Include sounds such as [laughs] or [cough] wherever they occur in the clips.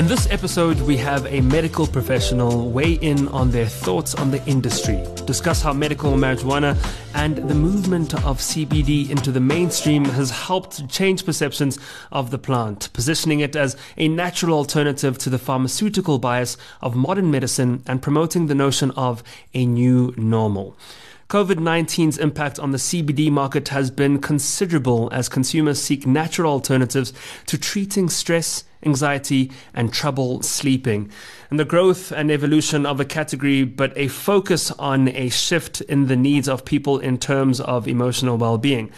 In this episode, we have a medical professional weigh in on their thoughts on the industry, discuss how medical marijuana and the movement of CBD into the mainstream has helped change perceptions of the plant, positioning it as a natural alternative to the pharmaceutical bias of modern medicine and promoting the notion of a new normal. COVID 19's impact on the CBD market has been considerable as consumers seek natural alternatives to treating stress anxiety, and trouble sleeping. And the growth and evolution of a category, but a focus on a shift in the needs of people in terms of emotional well being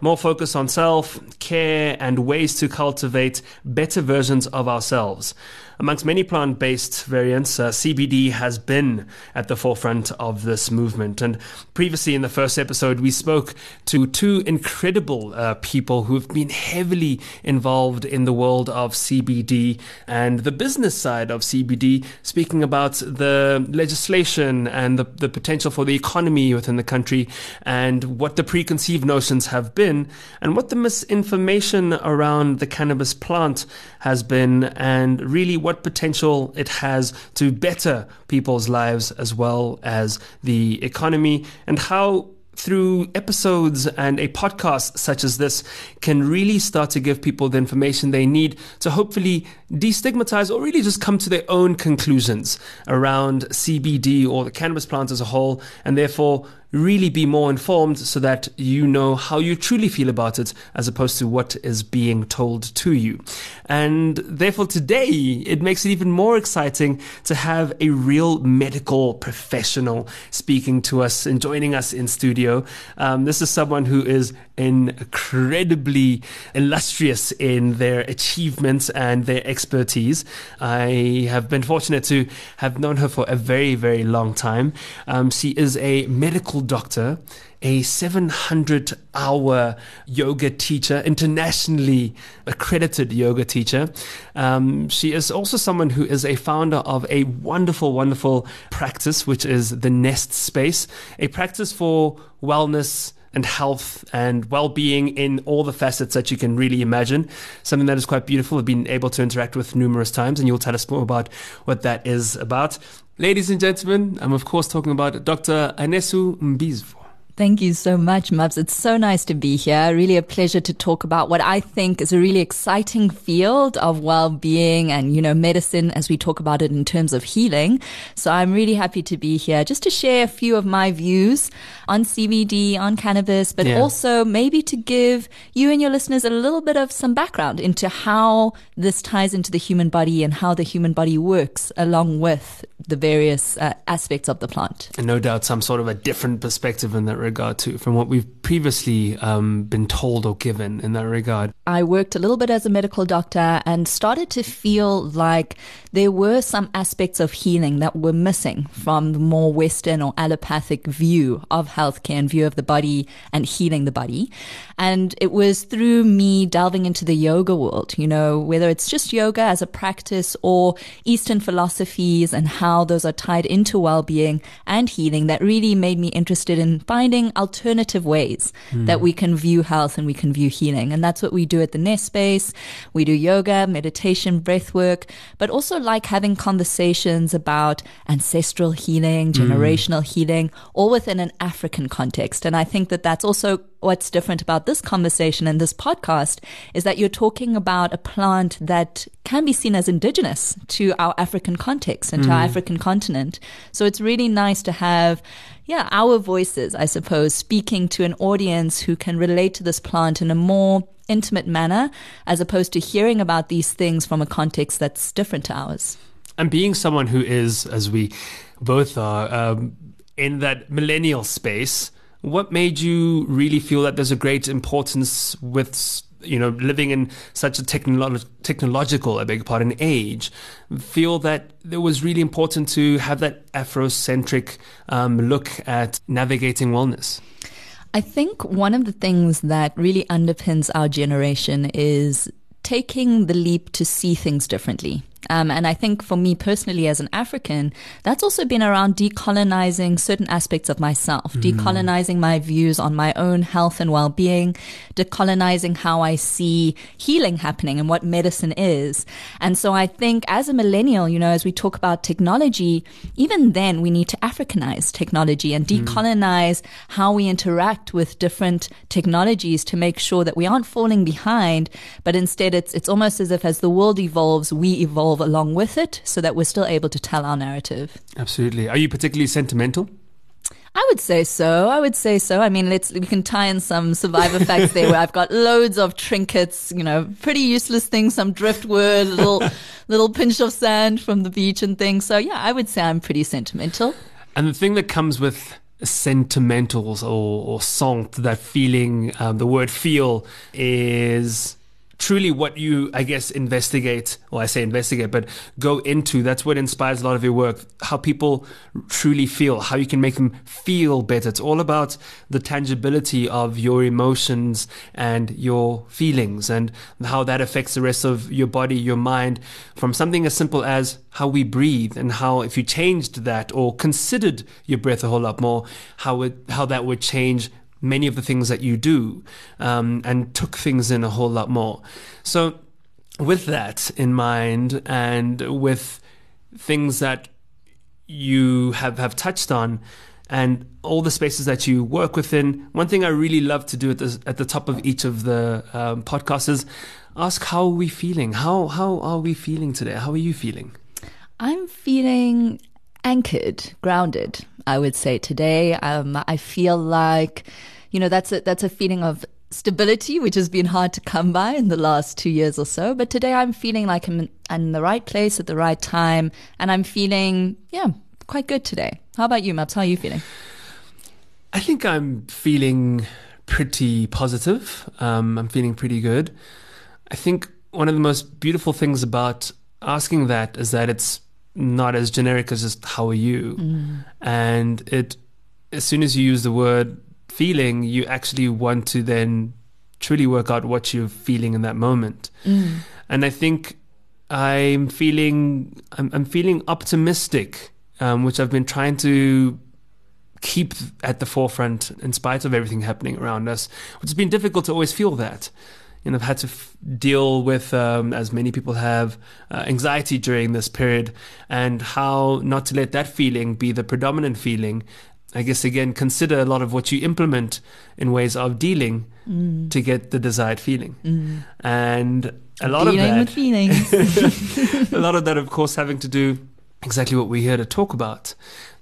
more focus on self, care, and ways to cultivate better versions of ourselves. Amongst many plant based variants, uh, CBD has been at the forefront of this movement. And previously in the first episode, we spoke to two incredible uh, people who've been heavily involved in the world of CBD and the business side of CBD, speaking about the legislation and the, the potential for the economy within the country and what the preconceived notions have been and what the misinformation around the cannabis plant has been and really what potential it has to better people's lives as well as the economy, and how through episodes and a podcast such as this can really start to give people the information they need to hopefully destigmatize or really just come to their own conclusions around CBD or the cannabis plant as a whole, and therefore really be more informed so that you know how you truly feel about it as opposed to what is being told to you. And therefore, today it makes it even more exciting to have a real medical professional speaking to us and joining us in studio. Um, this is someone who is incredibly illustrious in their achievements and their expertise. I have been fortunate to have known her for a very, very long time. Um, she is a medical doctor a 700 hour yoga teacher, internationally accredited yoga teacher. Um, she is also someone who is a founder of a wonderful, wonderful practice, which is the Nest Space, a practice for wellness and health and well-being in all the facets that you can really imagine. Something that is quite beautiful. I've been able to interact with numerous times, and you'll tell us more about what that is about. Ladies and gentlemen, I'm of course talking about Dr. Anesu Mbizvo. Thank you so much, Mubs. It's so nice to be here. Really a pleasure to talk about what I think is a really exciting field of well-being and, you know, medicine as we talk about it in terms of healing. So I'm really happy to be here just to share a few of my views on CBD, on cannabis, but yeah. also maybe to give you and your listeners a little bit of some background into how this ties into the human body and how the human body works along with the various uh, aspects of the plant. And no doubt some sort of a different perspective in that regard too, from what we've previously um, been told or given in that regard. I worked a little bit as a medical doctor and started to feel like there were some aspects of healing that were missing from the more Western or allopathic view of healthcare and view of the body and healing the body. And it was through me delving into the yoga world, you know, whether it's just yoga as a practice or Eastern philosophies and how those are tied into well-being and healing that really made me interested in finding alternative ways mm. that we can view health and we can view healing. And that's what we do at the Nest Space. We do yoga, meditation, breath work, but also like having conversations about ancestral healing, hmm. generational mm. healing, all within an African context. And I think that that's also what's different about this conversation and this podcast is that you're talking about a plant that can be seen as indigenous to our African context and to our mm. African continent. So it's really nice to have, yeah, our voices, I suppose, speaking to an audience who can relate to this plant in a more intimate manner as opposed to hearing about these things from a context that's different to ours. And being someone who is, as we both are, um, in that millennial space, what made you really feel that there's a great importance with you know living in such a technolo- technological, I beg your pardon, age? Feel that it was really important to have that Afrocentric um, look at navigating wellness. I think one of the things that really underpins our generation is taking the leap to see things differently Um, and I think for me personally, as an African, that's also been around decolonizing certain aspects of myself, mm. decolonizing my views on my own health and well being, decolonizing how I see healing happening and what medicine is. And so I think as a millennial, you know, as we talk about technology, even then we need to Africanize technology and mm. decolonize mm. how we interact with different technologies to make sure that we aren't falling behind, but instead it's, it's almost as if as the world evolves, we evolve along with it so that we're still able to tell our narrative. Absolutely. Are you particularly sentimental? I would say so. I would say so. I mean, let's we can tie in some survivor facts there where I've got [laughs] loads of trinkets, you know, pretty useless things, some driftwood, little [laughs] little pinch of sand from the beach and things. So yeah, I would say I'm pretty sentimental. And the thing that comes with sentimentals or, or sent, that feeling, um, the word feel is truly what you, I guess, investigate, or I say investigate, but go into. That's what inspires a lot of your work. How people truly feel, how you can make them feel better. It's all about the tangibility of your emotions and your feelings and how that affects the rest of your body, your mind, from something as simple as how we breathe and how if you changed that or considered your breath a whole lot more, how it, how that would change many of the things that you do um, and took things in a whole lot more. So, with that in mind, and with things that you have, have touched on, and all the spaces that you work within, one thing I really love to do at the, at the top of each of the um, podcasts is ask how are we feeling? How, how are we feeling today? How are you feeling? I'm feeling anchored, grounded. I would say today. Um, I feel like, you know, that's a, that's a feeling of stability, which has been hard to come by in the last two years or so. But today I'm feeling like I'm in, the right place at the right time. And I'm feeling, yeah, quite good today. How about you, Maps? How are you feeling? I think I'm feeling pretty positive. Um, I'm feeling pretty good. I think one of the most beautiful things about asking that is that it's not as generic as just how are you mm. and it as soon as you use the word feeling you actually want to then truly work out what you're feeling in that moment mm. and i think i'm feeling i'm, I'm feeling optimistic um, which i've been trying to keep at the forefront in spite of everything happening around us which has been difficult to always feel that you know, I've had to f- deal with, um, as many people have, uh, anxiety during this period, and how not to let that feeling be the predominant feeling. I guess again, consider a lot of what you implement in ways of dealing mm. to get the desired feeling, mm. and a lot dealing of that, feelings. [laughs] a lot of that, of course, having to do exactly what we're here to talk about.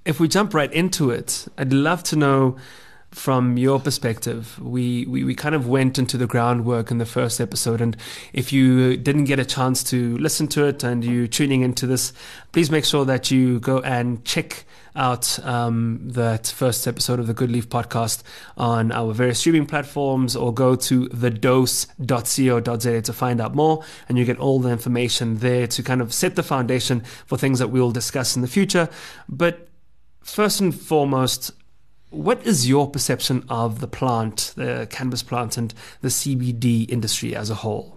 If we jump right into it, I'd love to know from your perspective, we, we, we kind of went into the groundwork in the first episode. And if you didn't get a chance to listen to it and you're tuning into this, please make sure that you go and check out um, that first episode of the Goodleaf podcast on our various streaming platforms or go to thedose.co.za to find out more. And you get all the information there to kind of set the foundation for things that we will discuss in the future. But first and foremost, what is your perception of the plant, the cannabis plant, and the CBD industry as a whole?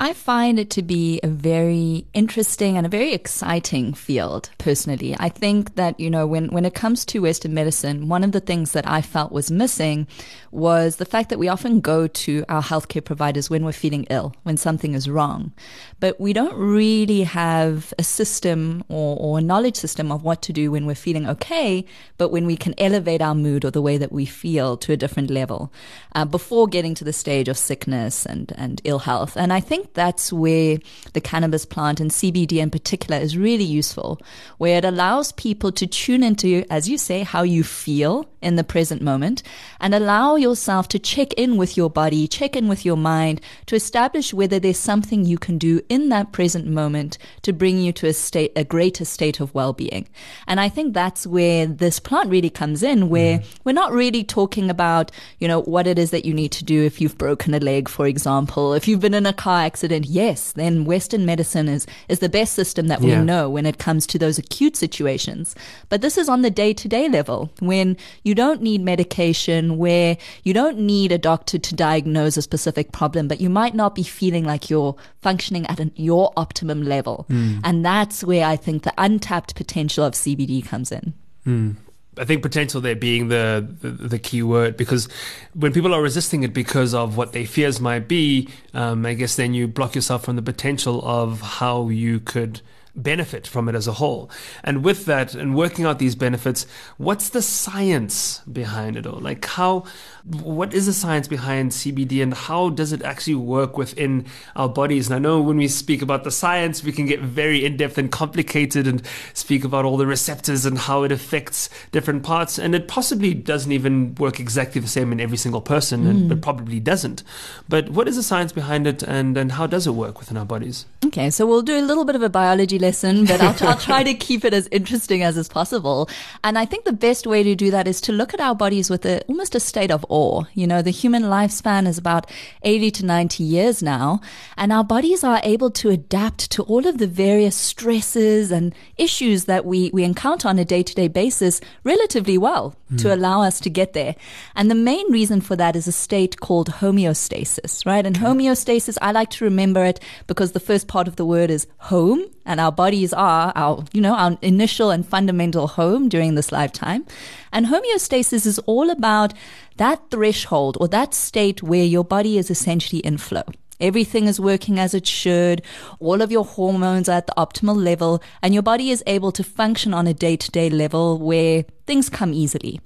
I find it to be a very interesting and a very exciting field, personally. I think that, you know, when, when it comes to Western medicine, one of the things that I felt was missing was the fact that we often go to our healthcare providers when we're feeling ill, when something is wrong. But we don't really have a system or, or a knowledge system of what to do when we're feeling okay, but when we can elevate our mood or the way that we feel to a different level uh, before getting to the stage of sickness and, and ill health. And I think that's where the cannabis plant and CBD in particular is really useful, where it allows people to tune into, as you say, how you feel in the present moment and allow yourself to check in with your body, check in with your mind to establish whether there's something you can do in that present moment to bring you to a state, a greater state of well-being. And I think that's where this plant really comes in, where mm. we're not really talking about, you know, what it is that you need to do if you've broken a leg, for example, if you've been in a car accident accident, yes, then Western medicine is, is the best system that Yeah. we know when it comes to those acute situations. But this is on the day to day level when you don't need medication, where you don't need a doctor to diagnose a specific problem, but you might not be feeling like you're functioning at an, your optimum level. Mm. And that's where I think the untapped potential of CBD comes in. Mm. I think potential there being the, the the key word because when people are resisting it because of what their fears might be, um, I guess then you block yourself from the potential of how you could benefit from it as a whole. And with that, and working out these benefits, what's the science behind it all? Like how, what is the science behind CBD and how does it actually work within our bodies? And I know when we speak about the science, we can get very in depth and complicated and speak about all the receptors and how it affects different parts. And it possibly doesn't even work exactly the same in every single person, and mm. it probably doesn't. But what is the science behind it and, and how does it work within our bodies? Okay, so we'll do a little bit of a biology lesson, but I'll, I'll try to keep it as interesting as is possible. And I think the best way to do that is to look at our bodies with a, almost a state of awe. You know, the human lifespan is about 80 to 90 years now, and our bodies are able to adapt to all of the various stresses and issues that we, we encounter on a day to day basis relatively well to hmm. allow us to get there. And the main reason for that is a state called homeostasis, right? And homeostasis, I like to remember it because the first part of the word is home and our bodies are our, you know, our initial and fundamental home during this lifetime. And homeostasis is all about that threshold or that state where your body is essentially in flow. Everything is working as it should. All of your hormones are at the optimal level and your body is able to function on a day to day level where things come easily.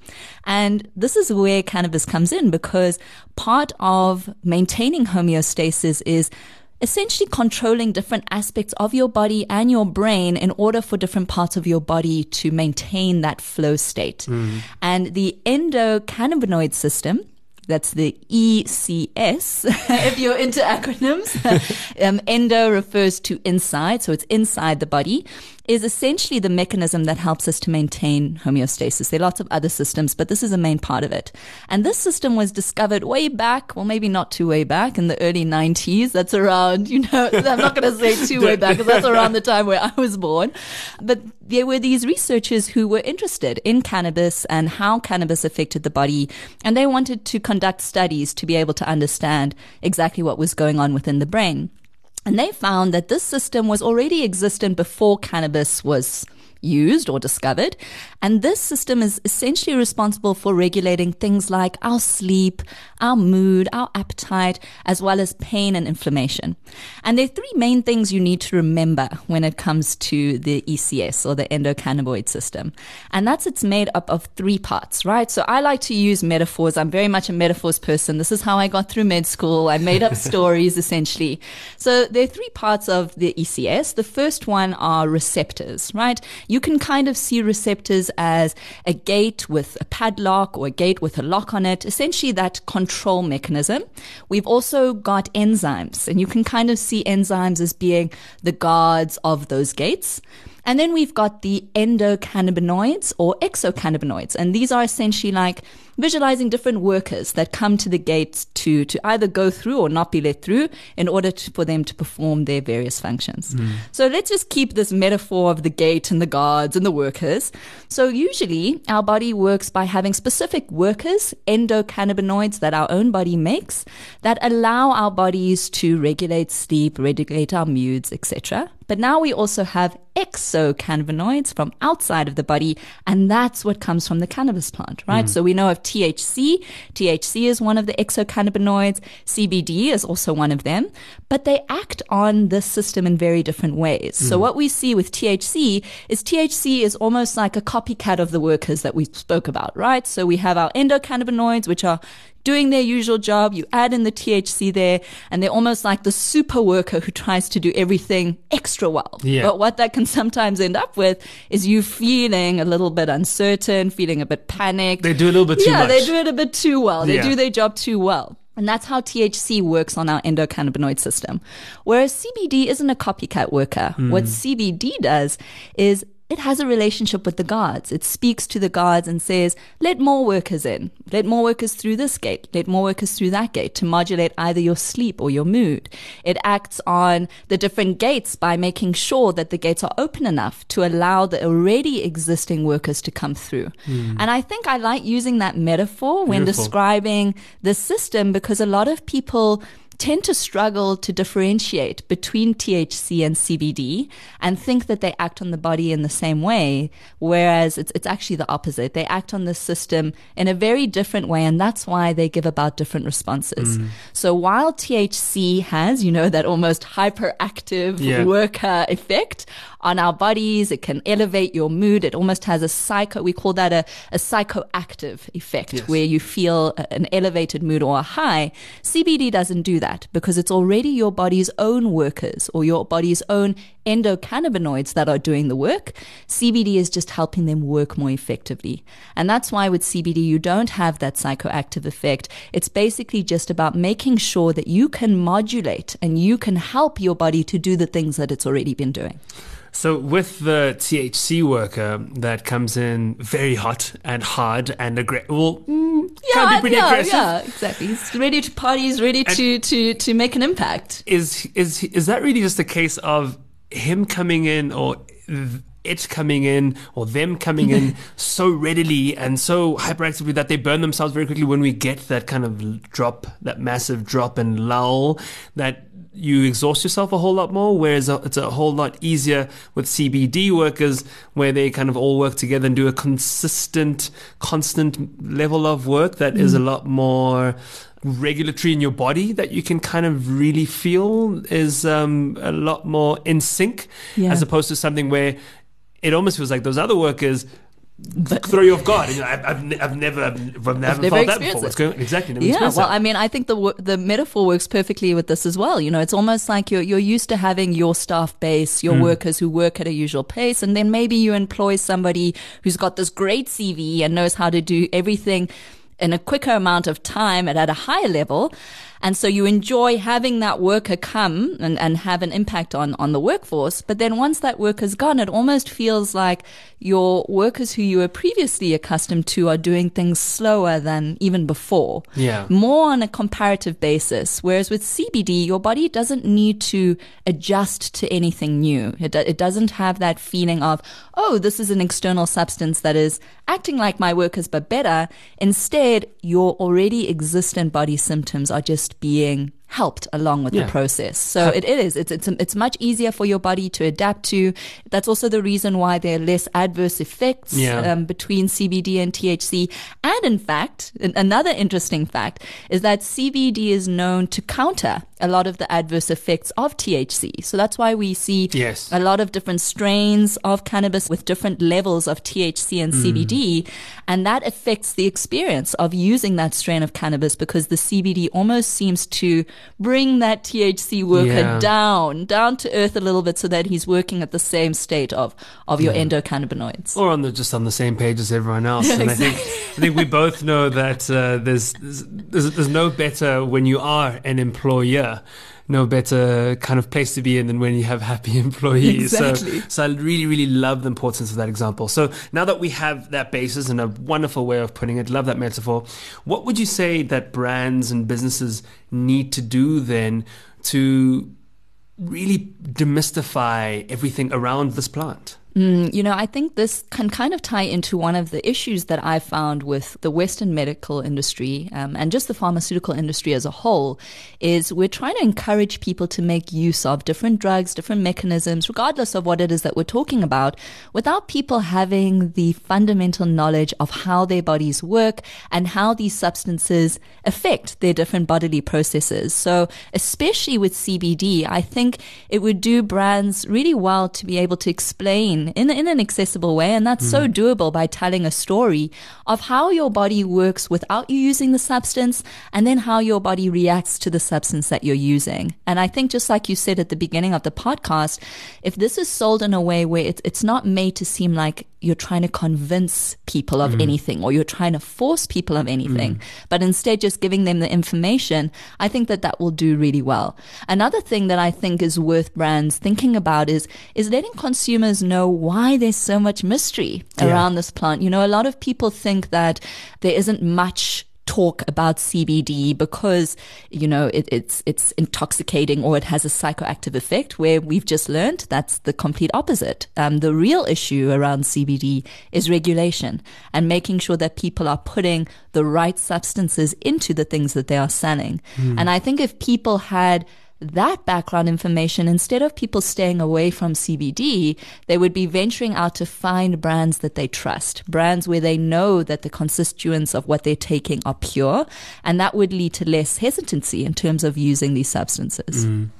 And this is where cannabis comes in because part of maintaining homeostasis is essentially controlling different aspects of your body and your brain in order for different parts of your body to maintain that flow state. And the endocannabinoid system that's the ECS, [laughs] if you're into acronyms. [laughs] um, endo refers to inside, so it's inside the body, is essentially the mechanism that helps us to maintain homeostasis. There are lots of other systems, but this is a main part of it. And this system was discovered way back, well, maybe not too way back in the early 90s. That's around, you know, [laughs] I'm not going to say too way back because that's around the time where I was born. But there were these researchers who were interested in cannabis and how cannabis affected the body. And they wanted to conduct studies to be able to understand exactly what was going on within the brain. And they found that this system was already existent before cannabis was used or discovered. And this system is essentially responsible for regulating things like our sleep, our mood, our appetite, as well as pain and inflammation. And there are three main things you need to remember when it comes to the ECS or the endocannabinoid system. And that's it's made up of three parts, right? So I like to use metaphors. I'm very much a metaphors person. This is how I got through med school. I made up [laughs] stories essentially. So there are three parts of the ECS. The first one are receptors, right? You can kind of see receptors as a gate with a padlock or a gate with a lock on it, essentially that control mechanism. We've also got enzymes, and you can kind of see enzymes as being the guards of those gates. And then we've got the endocannabinoids or exocannabinoids. And these are essentially like visualizing different workers that come to the gates to, to either go through or not be let through in order to, for them to perform their various functions. Hmm. So let's just keep this metaphor of the gate and the guards and the workers. So usually our body works by having specific workers, endocannabinoids that our own body makes that allow our bodies to regulate sleep, regulate our moods, etc. But now we also have exocannabinoids from outside of the body, and that's what comes from the cannabis plant, right? Mm-hmm. So we know of THC. THC is one of the exocannabinoids. CBD is also one of them, but they act on this system in very different ways. So mm-hmm. what we see with THC is THC is almost like a copycat of the workers that we spoke about, right? So we have our endocannabinoids, which are doing their usual job. You add in the THC there, and they're almost like the super worker who tries to do everything extra well. Yeah. But what that can sometimes end up with is you feeling a little bit uncertain, feeling a bit panicked. They do a little bit too yeah, much. they do it a bit too well. They Yeah. do their job too well. And that's how THC works on our endocannabinoid system. Whereas CBD isn't a copycat worker. Hmm. What CBD does is it has a relationship with the guards. It speaks to the guards and says, let more workers in, let more workers through this gate, let more workers through that gate to modulate either your sleep or your mood. It acts on the different gates by making sure that the gates are open enough to allow the already existing workers to come through. Mm. And I think I like using that metaphor when Beautiful. describing the system because a lot of people tend to struggle to differentiate between THC and CBD and think that they act on the body in the same way, whereas it's, it's actually the opposite. They act on the system in a very different way, and that's why they give about different responses. Mm. So while THC has, you know, that almost hyperactive yeah. worker effect, on our bodies. It can elevate your mood. It almost has a psycho, we call that a, a psychoactive effect yes. where you feel an elevated mood or a high. CBD doesn't do that because it's already your body's own workers or your body's own endocannabinoids that are doing the work. CBD is just helping them work more effectively. And that's why with CBD, you don't have that psychoactive effect. It's basically just about making sure that you can modulate and you can help your body to do the things that it's already been doing. So, with the THC worker that comes in very hot and hard and aggressive, well, mm, yeah, can be pretty yeah, aggressive. Yeah, exactly. He's ready to party. He's ready to, to, to make an impact. Is is is that really just a case of him coming in, or it coming in, or them coming in [laughs] so readily and so hyperactively that they burn themselves very quickly? When we get that kind of drop, that massive drop and lull, that you exhaust yourself a whole lot more, whereas it's a whole lot easier with CBD workers where they kind of all work together and do a consistent, constant level of work that mm. is a mm. lot more regulatory in your body that you can kind of really feel is um, a lot more in sync yeah. as opposed to something where it almost feels like those other workers throw you off guard. You know, I've, I've, I've never, I've, I've never, felt that before. What's going exactly? yeah, well, that. I mean, I think the the metaphor works perfectly with this as well. You know, it's almost like you're you're used to having your staff base, your mm. workers who work at a usual pace, and then maybe you employ somebody who's got this great CV and knows how to do everything in a quicker amount of time and at a higher level. And so you enjoy having that worker come and, and have an impact on, on the workforce. But then once that worker's gone, it almost feels like your workers who you were previously accustomed to are doing things slower than even before. Yeah. More on a comparative basis. Whereas with CBD, your body doesn't need to adjust to anything new. It, it doesn't have that feeling of, oh, this is an external substance that is acting like my workers but better. Instead, your already existent body symptoms are just being helped along with yeah. the process. So it is. It's, it's, it's much easier for your body to adapt to. That's also the reason why there are less adverse effects yeah. um, between CBD and THC. And in fact, another interesting fact is that CBD is known to counter a lot of the adverse effects of THC. So that's why we see yes. a lot of different strains of cannabis with different levels of THC and mm. CBD. And that affects the experience of using that strain of cannabis because the CBD almost seems to bring that THC worker yeah. down, down to earth a little bit so that he's working at the same state of, of your yeah. endocannabinoids. Or on the, just on the same page as everyone else. And exactly. I think, I think we both know that uh, there's, there's, there's no better when you are an employer no better kind of place to be in than when you have happy [laughs] employees. Exactly. So, so I really, really love the importance of that example. So now that we have that basis and a wonderful way of putting it, love that metaphor. What would you say that brands and businesses need to do then to really demystify everything around this plant? Mm, you know, I think this can kind of tie into one of the issues that I found with the Western medical industry um, and just the pharmaceutical industry as a whole. Is we're trying to encourage people to make use of different drugs, different mechanisms, regardless of what it is that we're talking about, without people having the fundamental knowledge of how their bodies work and how these substances affect their different bodily processes. So, especially with CBD, I think it would do brands really well to be able to explain in, in an accessible way. And that's mm. so doable by telling a story of how your body works without you using the substance and then how your body reacts to the substance that you're using. And I think just like you said at the beginning of the podcast, if this is sold in a way where it's, it's not made to seem like you're trying to convince people of mm. anything or you're trying to force people of anything, mm. but instead just giving them the information, I think that that will do really well. Another thing that I think is worth brands thinking about is, is letting consumers know why there's so much mystery yeah. around this plant. You know, a lot of people think that there isn't much talk about CBD because you know it, it's it's intoxicating or it has a psychoactive effect. Where we've just learned that's the complete opposite. Um, the real issue around CBD is regulation and making sure that people are putting the right substances into the things that they are selling. Mm. And I think if people had that background information, instead of people staying away from CBD, they would be venturing out to find brands that they trust, brands where they know that the constituents of what they're taking are pure. And that would lead to less hesitancy in terms of using these substances. Mm.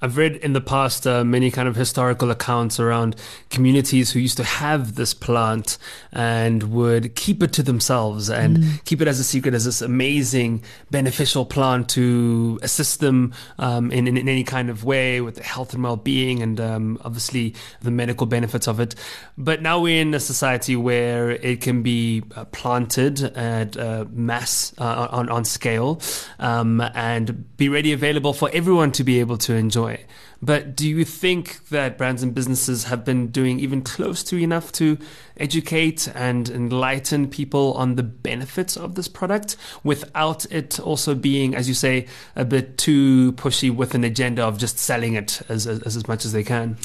I've read in the past uh, many kind of historical accounts around communities who used to have this plant and would keep it to themselves and mm. keep it as a secret as this amazing beneficial plant to assist them um, in, in, in, any kind of way with the health and well-being and um, obviously the medical benefits of it. But now we're in a society where it can be uh, planted at uh, mass uh, on, on scale um, and be ready available for everyone to be able to enjoy. But do you think that brands and businesses have been doing even close to enough to educate and enlighten people on the benefits of this product without it also being, as you say, a bit too pushy with an agenda of just selling it as, as, as much as they can?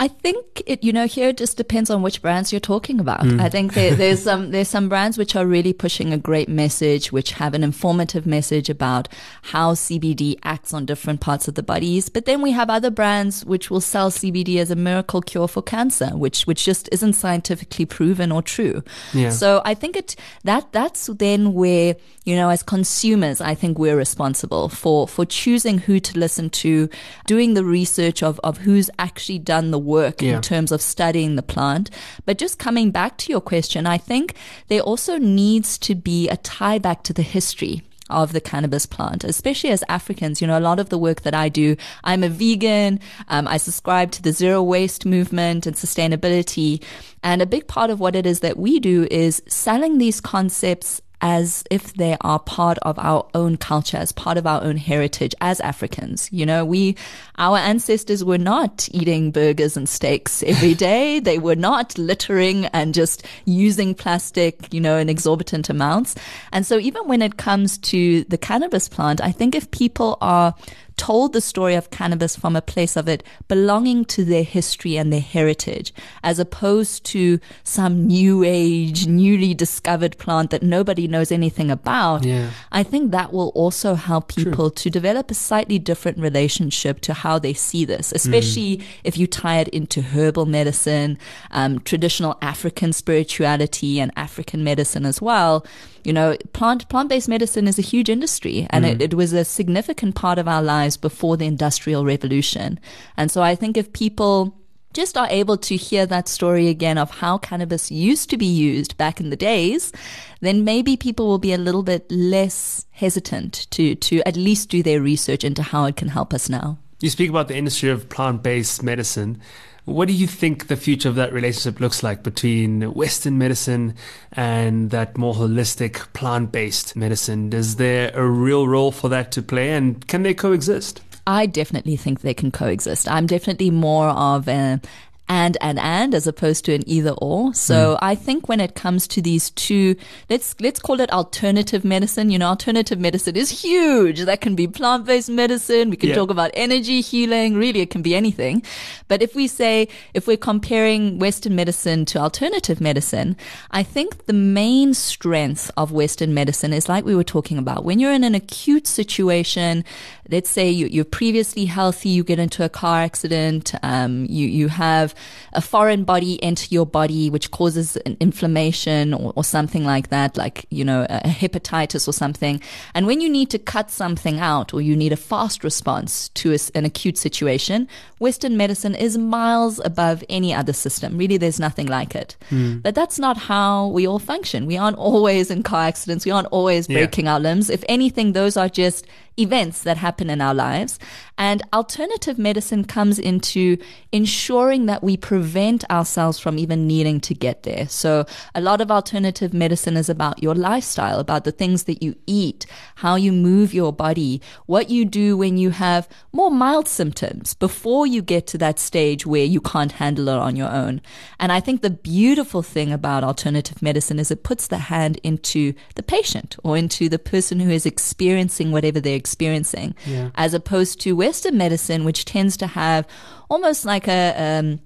I think it, you know, here it just depends on which brands you're talking about. Mm. I think there, there's some, there's some brands which are really pushing a great message, which have an informative message about how CBD acts on different parts of the bodies. But then we have other brands which will sell CBD as a miracle cure for cancer, which, which just isn't scientifically proven or true. Yeah. So I think it, that, that's then where, you know, as consumers, I think we're responsible for, for choosing who to listen to, doing the research of, of who's actually done the work yeah. in terms of studying the plant. But just coming back to your question, I think there also needs to be a tie back to the history of the cannabis plant, especially as Africans. You know, a lot of the work that I do, I'm a vegan. Um, I subscribe to the zero waste movement and sustainability. And a big part of what it is that we do is selling these concepts as if they are part of our own culture, as part of our own heritage as Africans. You know, we, our ancestors were not eating burgers and steaks every day. [laughs] they were not littering and just using plastic, you know, in exorbitant amounts. And so even when it comes to the cannabis plant, I think if people are told the story of cannabis from a place of it belonging to their history and their heritage, as opposed to some new age, newly discovered plant that nobody knows anything about. Yeah. I think that will also help people True. to develop a slightly different relationship to how they see this, especially mm. if you tie it into herbal medicine, um, traditional African spirituality and African medicine as well you know, plant plant based medicine is a huge industry, and mm. it, it was a significant part of our lives before the industrial revolution. And so I think if people just are able to hear that story again of how cannabis used to be used back in the days, then maybe people will be a little bit less hesitant to, to at least do their research into how it can help us now. You speak about the industry of plant based medicine. What do you think the future of that relationship looks like between Western medicine and that more holistic plant based medicine? Is there a real role for that to play and can they coexist? I definitely think they can coexist. I'm definitely more of a and and and as opposed to an either or. So mm. I think when it comes to these two, let's let's call it alternative medicine. You know, alternative medicine is huge. That can be plant based medicine. We can yeah. talk about energy healing. Really, it can be anything. But if we say if we're comparing Western medicine to alternative medicine, I think the main strength of Western medicine is like we were talking about. When you're in an acute situation, let's say you, are previously healthy, you get into a car accident, um, you you have a foreign body enter your body, which causes an inflammation or, or something like that, like, you know, a, hepatitis or something. And when you need to cut something out or you need a fast response to a, an acute situation, Western medicine is miles above any other system. Really, there's nothing like it. Mm. But that's not how we all function. We aren't always in car accidents. We aren't always breaking yeah. our limbs. If anything, those are just events that happen in our lives. And alternative medicine comes into ensuring that we prevent ourselves from even needing to get there. So a lot of alternative medicine is about your lifestyle, about the things that you eat, how you move your body, what you do when you have more mild symptoms before you get to that stage where you can't handle it on your own. And I think the beautiful thing about alternative medicine is it puts the hand into the patient or into the person who is experiencing whatever they're experiencing, yeah. as opposed to Western medicine, which tends to have almost like a, um,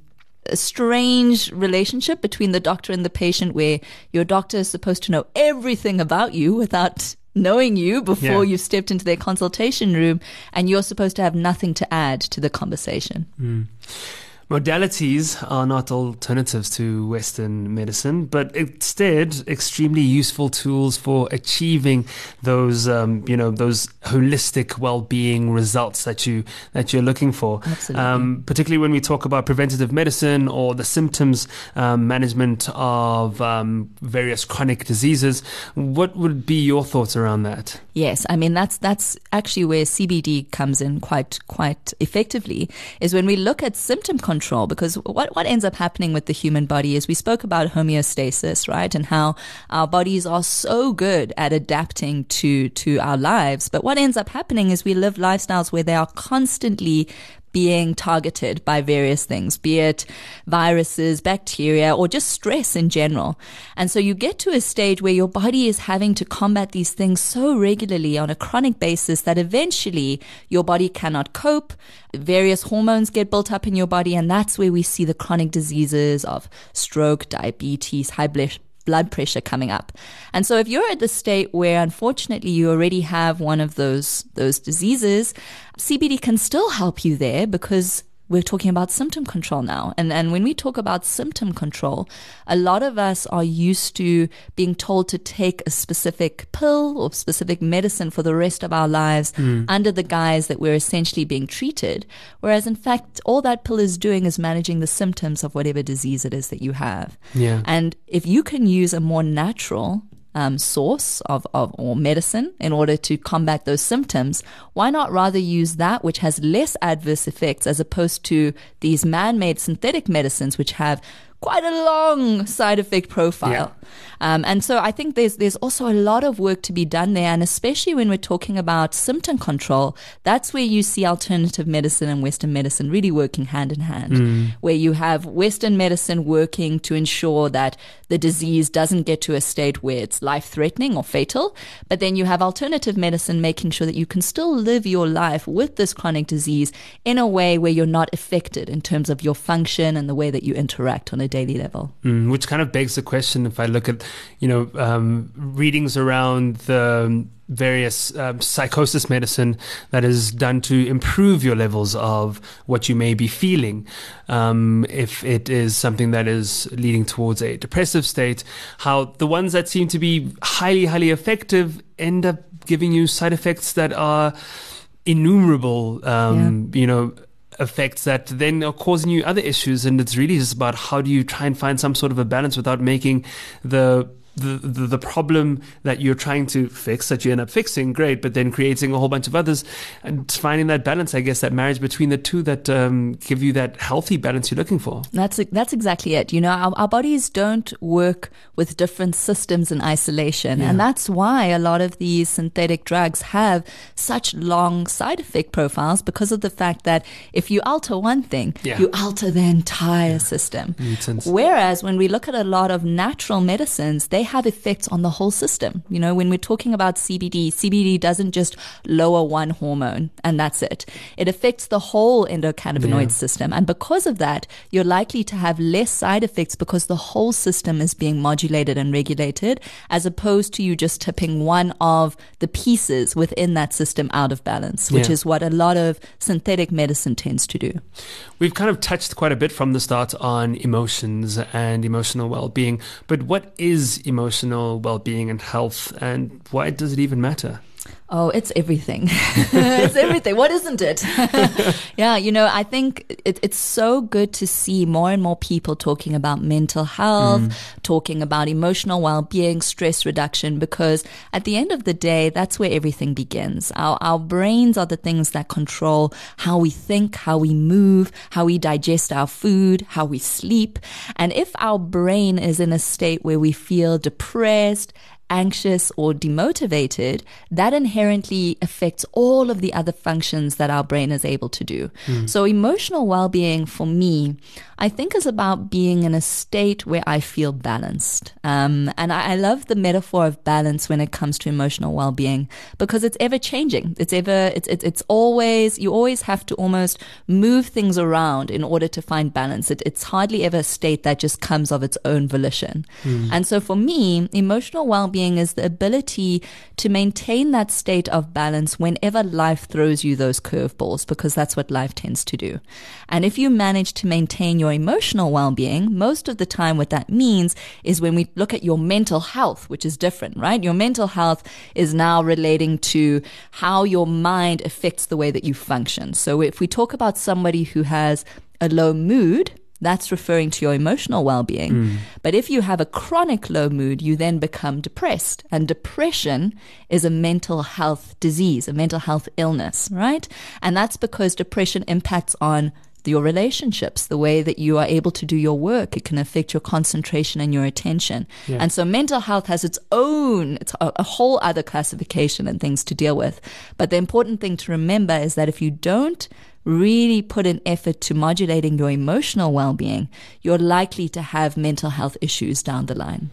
a strange relationship between the doctor and the patient where your doctor is supposed to know everything about you without knowing you before yeah. you've stepped into their consultation room and you're supposed to have nothing to add to the conversation. Mm. Modalities are not alternatives to Western medicine, but instead extremely useful tools for achieving those, um, you know, those holistic well-being results that you that you're looking for. Absolutely. Um, particularly when we talk about preventative medicine or the symptoms um, management of um, various chronic diseases. What would be your thoughts around that? Yes, I mean that's that's actually where CBD comes in quite quite effectively. Is when we look at symptom control control because what, what ends up happening with the human body is we spoke about homeostasis, right? And how our bodies are so good at adapting to, to our lives. But what ends up happening is we live lifestyles where they are constantly being targeted by various things, be it viruses, bacteria, or just stress in general. And so you get to a stage where your body is having to combat these things so regularly on a chronic basis that eventually your body cannot cope. Various hormones get built up in your body, and that's where we see the chronic diseases of stroke, diabetes, high blood blood pressure coming up. And so if you're at the state where unfortunately you already have one of those, those diseases, CBD can still help you there because we're talking about symptom control now. And, and when we talk about symptom control, a lot of us are used to being told to take a specific pill or specific medicine for the rest of our lives mm. under the guise that we're essentially being treated. Whereas in fact, all that pill is doing is managing the symptoms of whatever disease it is that you have. Yeah. And if you can use a more natural um, source of, of or medicine in order to combat those symptoms, why not rather use that which has less adverse effects as opposed to these man-made synthetic medicines which have quite a long side effect profile. Yeah. Um, and so I think there's there's also a lot of work to be done there, and especially when we're talking about symptom control, that's where you see alternative medicine and Western medicine really working hand in hand. Mm. Where you have Western medicine working to ensure that the disease doesn't get to a state where it's life threatening or fatal, but then you have alternative medicine making sure that you can still live your life with this chronic disease in a way where you're not affected in terms of your function and the way that you interact on a daily level. Mm, which kind of begs the question if I look at, you know, um, readings around the various um, psychosis medicine that is done to improve your levels of what you may be feeling. Um, if it is something that is leading towards a depressive state, how the ones that seem to be highly, highly effective end up giving you side effects that are innumerable. Um, yeah. You know effects that then are causing you other issues. And it's really just about how do you try and find some sort of a balance without making the the, the, the problem that you're trying to fix that you end up fixing great but then creating a whole bunch of others and finding that balance i guess that marriage between the two that um, give you that healthy balance you're looking for that's that's exactly it you know our, our bodies don't work with different systems in isolation yeah. and that's why a lot of these synthetic drugs have such long side effect profiles because of the fact that if you alter one thing yeah. you alter the entire yeah. system whereas when we look at a lot of natural medicines they they have effects on the whole system. You know, when we're talking about CBD, CBD doesn't just lower one hormone and that's it. It affects the whole endocannabinoid yeah. system. And because of that, you're likely to have less side effects because the whole system is being modulated and regulated as opposed to you just tipping one of the pieces within that system out of balance, which yeah. is what a lot of synthetic medicine tends to do. We've kind of touched quite a bit from the start on emotions and emotional well-being, but what is emotional well-being and health and why does it even matter Oh, it's everything. [laughs] [laughs] it's everything. What isn't it? [laughs] yeah, you know, I think it, it's so good to see more and more people talking about mental health, mm. talking about emotional well being, stress reduction, because at the end of the day, that's where everything begins. Our, our brains are the things that control how we think, how we move, how we digest our food, how we sleep. And if our brain is in a state where we feel depressed, anxious or demotivated, that inherently affects all of the other functions that our brain is able to do. Mm. So emotional well-being for me, I think is about being in a state where I feel balanced. Um, and I, I, love the metaphor of balance when it comes to emotional well-being because it's ever changing. It's ever, it's, it's, it's always, you always have to almost move things around in order to find balance. It, it's hardly ever a state that just comes of its own volition. Mm. And so for me, emotional well-being is the ability to maintain that state of balance whenever life throws you those curveballs because that's what life tends to do. And if you manage to maintain your emotional well-being, most of the time what that means is when we look at your mental health, which is different, right? Your mental health is now relating to how your mind affects the way that you function. So if we talk about somebody who has a low mood, that's referring to your emotional well being. Mm. But if you have a chronic low mood, you then become depressed. And depression is a mental health disease, a mental health illness, right? And that's because depression impacts on your relationships, the way that you are able to do your work. It can affect your concentration and your attention. Yeah. And so mental health has its own, it's a, a, whole other classification and things to deal with. But the important thing to remember is that if you don't really put an effort to modulating your emotional well-being, you're likely to have mental health issues down the line.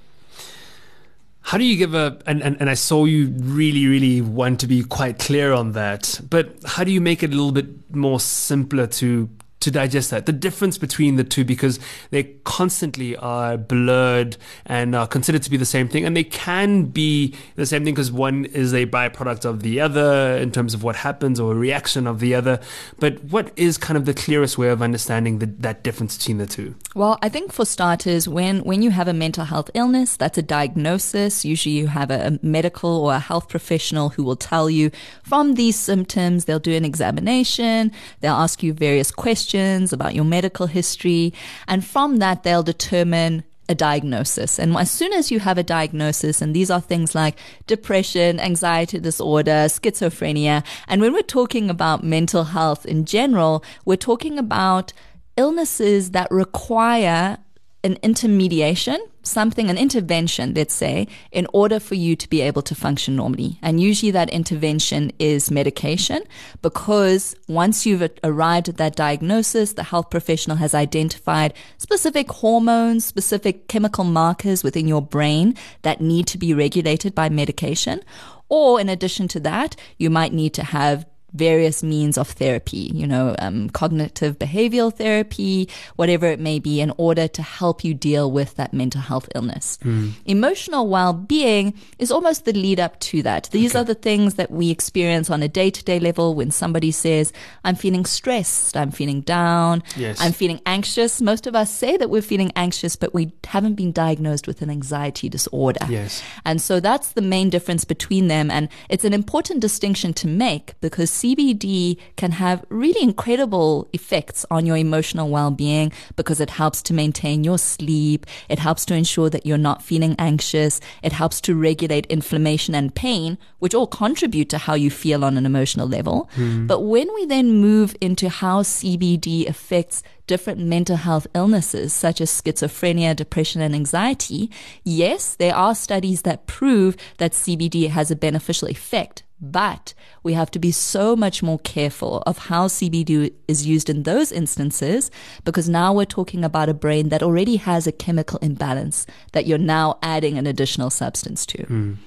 How do you give a and, and, and I saw you really, really want to be quite clear on that, but how do you make it a little bit more simpler to to digest that. The difference between the two, because they constantly are blurred and are considered to be the same thing, and they can be the same thing because one is a byproduct of the other in terms of what happens or a reaction of the other. But what is kind of the clearest way of understanding the, that difference between the two? Well, I think for starters, when when you have a mental health illness, that's a diagnosis. Usually, you have a, a medical or a health professional who will tell you from these symptoms. They'll do an examination. They'll ask you various questions questions about your medical history. And from that, they'll determine a diagnosis. And as soon as you have a diagnosis, and these are things like depression, anxiety disorder, schizophrenia, and when we're talking about mental health in general, we're talking about illnesses that require an intermediation, something, an intervention, let's say, in order for you to be able to function normally. And usually that intervention is medication because once you've arrived at that diagnosis, the health professional has identified specific hormones, specific chemical markers within your brain that need to be regulated by medication. Or in addition to that, you might need to have various means of therapy, you know, um, cognitive behavioral therapy, whatever it may be, in order to help you deal with that mental health illness. Mm. Emotional well being is almost the lead up to that. These okay. are the things that we experience on a day to day level when somebody says, I'm feeling stressed, I'm feeling down, yes. I'm feeling anxious. Most of us say that we're feeling anxious, but we haven't been diagnosed with an anxiety disorder. Yes. And so that's the main difference between them. And it's an important distinction to make because CBD can have really incredible effects on your emotional well-being because it helps to maintain your sleep. It helps to ensure that you're not feeling anxious. It helps to regulate inflammation and pain, which all contribute to how you feel on an emotional level. Mm. But when we then move into how CBD affects different mental health illnesses such as schizophrenia, depression, and anxiety, yes, there are studies that prove that CBD has a beneficial effect. But we have to be so much more careful of how CBD is used in those instances because now we're talking about a brain that already has a chemical imbalance that you're now adding an additional substance to. Mm.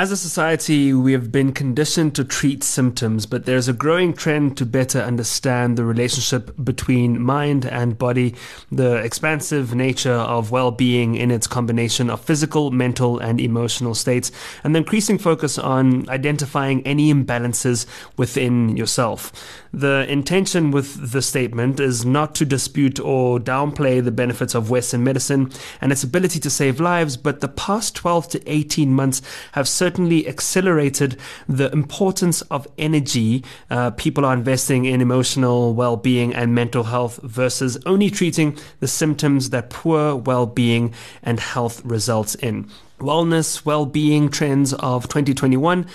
As a society, we have been conditioned to treat symptoms, but there's a growing trend to better understand the relationship between mind and body, the expansive nature of well being in its combination of physical, mental, and emotional states, and the increasing focus on identifying any imbalances within yourself. The intention with the statement is not to dispute or downplay the benefits of Western medicine and its ability to save lives, but the past 12 to 18 months have certainly certainly accelerated the importance of energy uh, people are investing in emotional well being and mental health versus only treating the symptoms that poor well being and health results in. Wellness, well being trends of 2021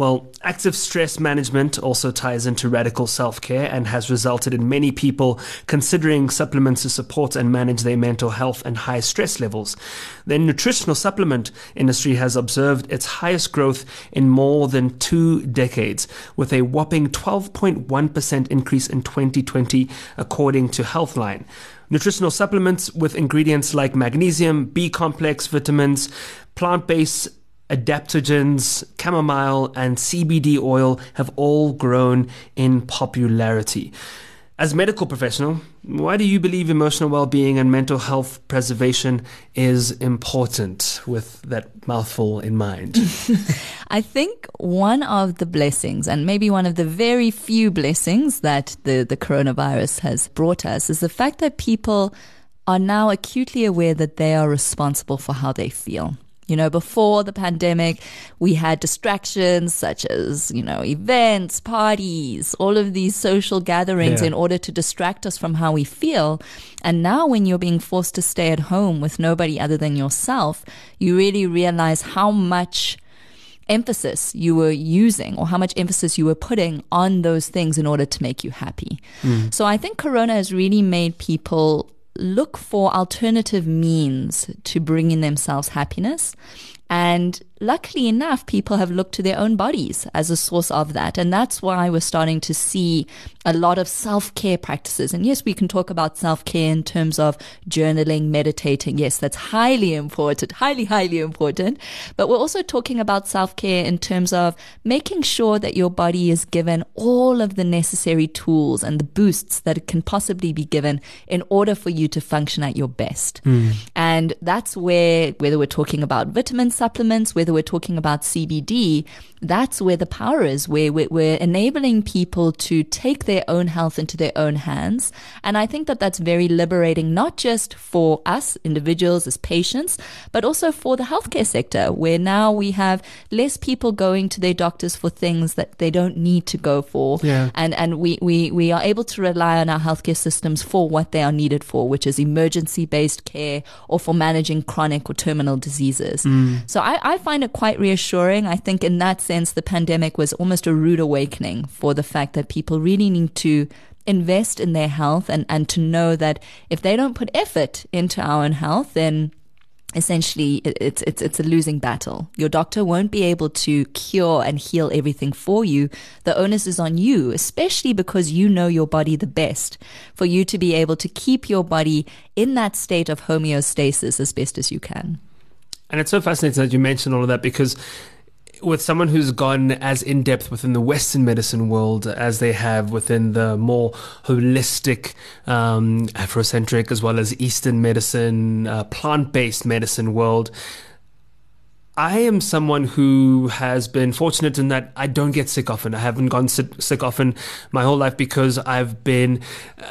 well, active stress management also ties into radical self care and has resulted in many people considering supplements to support and manage their mental health and high stress levels. The nutritional supplement industry has observed its highest growth in more than two decades, with a whopping 12.1% increase in 2020, according to Healthline nutritional supplements with ingredients like magnesium, B complex, vitamins, plant based adaptogens, chamomile, and CBD oil have all grown in popularity. As a medical professional, why do you believe emotional well-being and mental health preservation is important with that mouthful in mind? [laughs] I think one of the blessings and maybe one of the very few blessings that the, the coronavirus has brought us is the fact that people are now acutely aware that they are responsible for how they feel. You know, before the pandemic, we had distractions such as, you know, events, parties, all of these social gatherings yeah. in order to distract us from how we feel. And now when you're being forced to stay at home with nobody other than yourself, you really realize how much emphasis you were using or how much emphasis you were putting on those things in order to make you happy. Mm. So I think Corona has really made people look for alternative means to bringing themselves happiness. And luckily enough, people have looked to their own bodies as a source of that. And that's why we're starting to see a lot of self care practices. And yes, we can talk about self care in terms of journaling, meditating. Yes, that's highly important, highly, highly important. But we're also talking about self care in terms of making sure that your body is given all of the necessary tools and the boosts that it can possibly be given in order for you to function at your best. Mm. And that's where, whether we're talking about vitamin supplements, whether whether we're talking about CBD, that's where the power is, where we're enabling people to take their own health into their own hands. And I think that that's very liberating, not just for us individuals as patients, but also for the healthcare sector, where now we have less people going to their doctors for things that they don't need to go for. Yeah. And, and we, we, we are able to rely on our healthcare systems for what they are needed for, which is emergency based care or for managing chronic or terminal diseases. Mm. So I, I find it quite reassuring. I think in that sense, the pandemic was almost a rude awakening for the fact that people really need to invest in their health and, and to know that if they don't put effort into our own health, then essentially it's it's it's a losing battle. Your doctor won't be able to cure and heal everything for you. The onus is on you, especially because you know your body the best, for you to be able to keep your body in that state of homeostasis as best as you can. And it's so fascinating that you mentioned all of that because with someone who's gone as in depth within the Western medicine world as they have within the more holistic, um, Afrocentric, as well as Eastern medicine, uh, plant based medicine world, I am someone who has been fortunate in that I don't get sick often. I haven't gone sick often my whole life because I've been,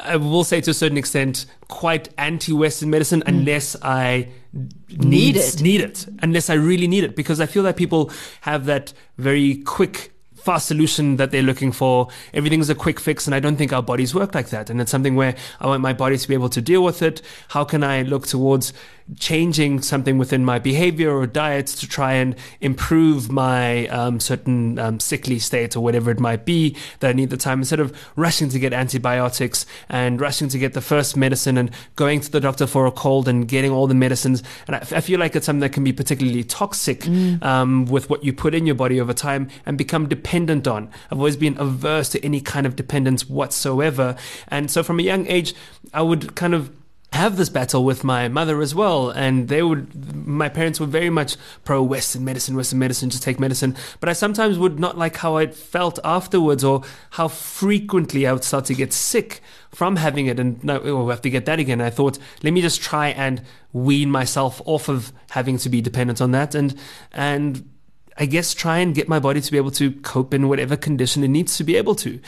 I will say to a certain extent, quite anti Western medicine mm. unless I need, need it. Need it. Unless I really need it. Because I feel that people have that very quick fast solution that they're looking for. Everything's a quick fix, and I don't think our bodies work like that. And it's something where I want my body to be able to deal with it. How can I look towards changing something within my behavior or diets to try and improve my um, certain um, sickly state or whatever it might be that I need the time instead of rushing to get antibiotics and rushing to get the first medicine and going to the doctor for a cold and getting all the medicines. And I, I feel like it's something that can be particularly toxic mm. um, with what you put in your body over time and become dependent on. I've always been averse to any kind of dependence whatsoever. And so from a young age, I would kind of have this battle with my mother as well. And they would, my parents were very much pro Western medicine, Western medicine, just take medicine. But I sometimes would not like how I felt afterwards or how frequently I would start to get sick from having it. And no, oh, we'll have to get that again. I thought, let me just try and wean myself off of having to be dependent on that. And, and, I guess try and get my body to be able to cope in whatever condition it needs to be able to.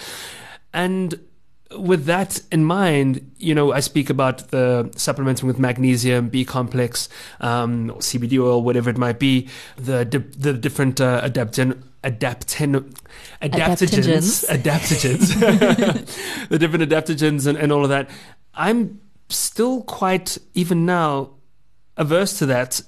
And with that in mind, you know, I speak about the supplementing with magnesium, B complex, um, CBD oil, whatever it might be, the the different uh, adaptin adaptin adaptogens adaptogens, [laughs] the different adaptogens and, and all of that. I'm still quite even now averse to that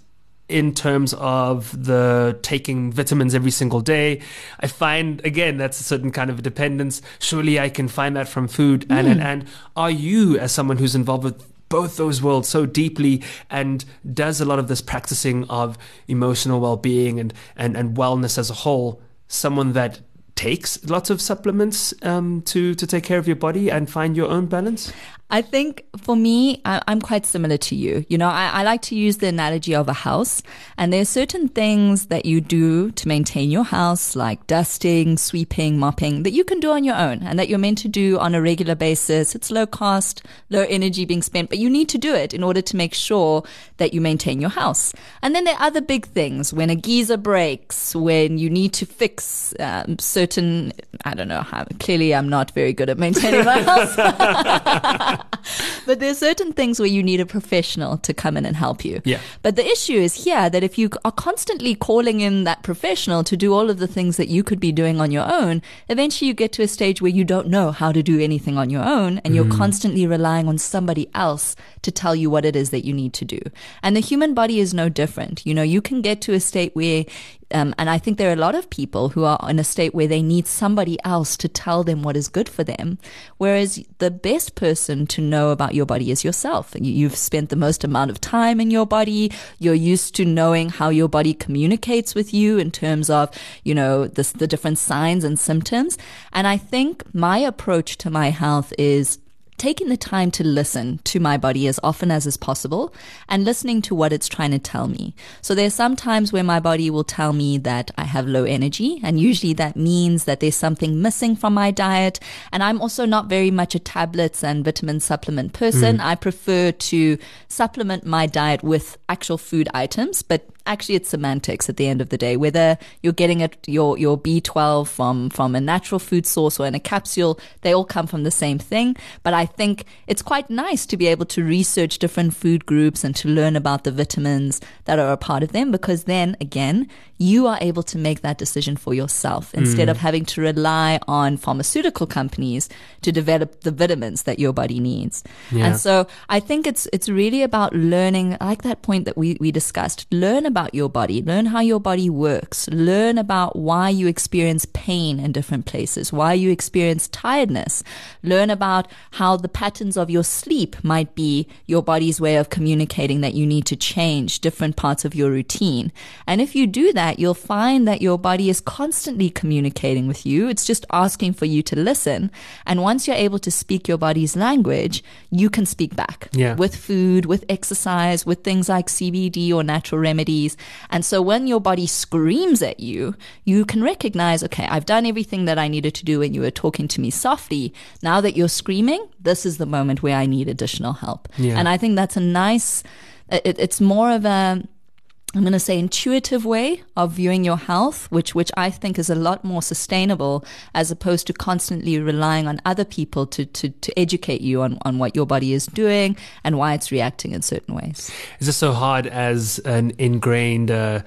in terms of the taking vitamins every single day. I find again that's a certain kind of dependence. Surely I can find that from food. Mm. And, and and are you as someone who's involved with both those worlds so deeply and does a lot of this practicing of emotional well-being and and, and wellness as a whole someone that takes lots of supplements um, to to take care of your body and find your own balance I think for me, I, am quite similar to you. You know, I, I, like to use the analogy of a house, and there are certain things that you do to maintain your house, like dusting, sweeping, mopping, that you can do on your own and that you're meant to do on a regular basis. It's low cost, low energy being spent, but you need to do it in order to make sure that you maintain your house. And then there are other big things when a geyser breaks, when you need to fix um, certain, I don't know how, clearly I'm not very good at maintaining my [laughs] house. [laughs] [laughs] but there's certain things where you need a professional to come in and help you. Yeah. But the issue is here that if you are constantly calling in that professional to do all of the things that you could be doing on your own, eventually you get to a stage where you don't know how to do anything on your own and you're mm. constantly relying on somebody else to tell you what it is that you need to do. And the human body is no different. You know, you can get to a state where um, and I think there are a lot of people who are in a state where they need somebody else to tell them what is good for them. Whereas the best person to know about your body is yourself. You've spent the most amount of time in your body. You're used to knowing how your body communicates with you in terms of, you know, the, the different signs and symptoms. And I think my approach to my health is taking the time to listen to my body as often as is possible and listening to what it's trying to tell me. So there's some times where my body will tell me that I have low energy and usually that means that there's something missing from my diet. And I'm also not very much a tablets and vitamin supplement person. Mm. I prefer to supplement my diet with actual food items, but actually it's semantics at the end of the day. Whether you're getting it, your, your B12 from, from a natural food source or in a capsule, they all come from the same thing. But I think it's quite nice to be able to research different food groups and to learn about the vitamins that are a part of them because then again, you are able to make that decision for yourself instead mm. of having to rely on pharmaceutical companies to develop the vitamins that your body needs. Yeah. And so I think it's, it's really about learning, like that point that we, we discussed, learn about your body, learn how your body works, learn about why you experience pain in different places, why you experience tiredness, learn about how the patterns of your sleep might be your body's way of communicating that you need to change different parts of your routine. And if you do that, you'll find that your body is constantly communicating with you. It's just asking for you to listen. And once you're able to speak your body's language, you can speak back yeah. with food, with exercise, with things like CBD or natural remedies. And so when your body screams at you, you can recognize, okay, I've done everything that I needed to do when you were talking to me softly. Now that you're screaming, this is the moment where I need additional help. Yeah. And I think that's a nice, it, it's more of a, I'm going to say intuitive way of viewing your health, which, which I think is a lot more sustainable as opposed to constantly relying on other people to, to, to educate you on, on what your body is doing and why it's reacting in certain ways. Is this so hard as an ingrained, uh,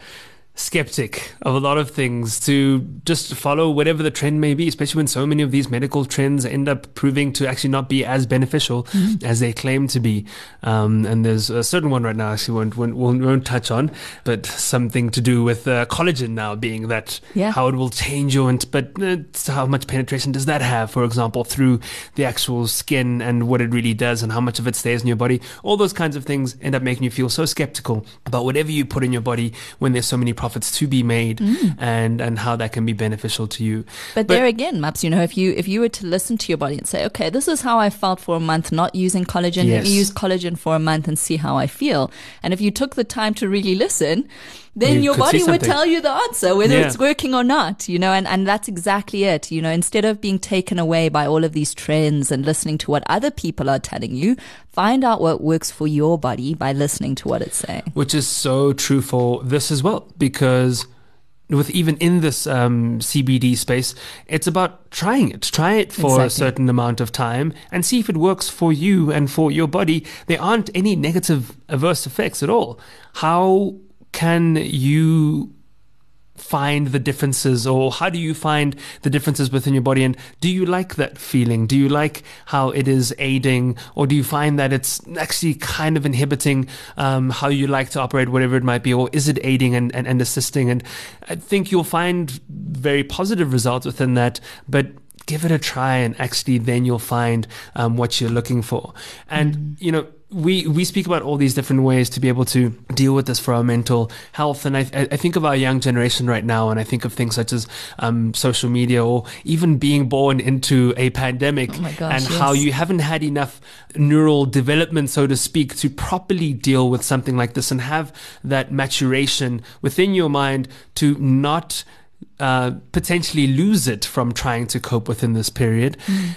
skeptic of a lot of things to just follow whatever the trend may be, especially when so many of these medical trends end up proving to actually not be as beneficial mm-hmm. as they claim to be. Um, and there's a certain one right now, actually, won't, won't, won't, won't touch on, but something to do with uh, collagen now being that yeah. how it will change you, and but uh, how much penetration does that have, for example, through the actual skin and what it really does and how much of it stays in your body. All those kinds of things end up making you feel so skeptical about whatever you put in your body when there's so many problems profits to be made mm. and and how that can be beneficial to you. But, but there again, Maps, you know, if you if you were to listen to your body and say, okay, this is how I felt for a month not using collagen, yes. use collagen for a month and see how I feel. And if you took the time to really listen, then you your body would tell you the answer, whether yeah. it's working or not, you know, and, and that's exactly it. You know, instead of being taken away by all of these trends and listening to what other people are telling you, find out what works for your body by listening to what it's saying. Which is so true for this as well, because with even in this um, CBD space, it's about trying it. Try it for exactly. a certain amount of time and see if it works for you and for your body. There aren't any negative adverse effects at all. How can you find the differences or how do you find the differences within your body? And do you like that feeling? Do you like how it is aiding or do you find that it's actually kind of inhibiting um, how you like to operate whatever it might be or is it aiding and, and, and assisting? And i think you'll find very positive results within that but give it a try and actually then you'll find um, what you're looking for. And mm-hmm. you know we we speak about all these different ways to be able to deal with this for our mental health, and I, I think of our young generation right now, and I think of things such as um, social media or even being born into a pandemic, oh gosh, and yes. how you haven't had enough neural development, so to speak, to properly deal with something like this and have that maturation within your mind to not uh, potentially lose it from trying to cope within this period. Mm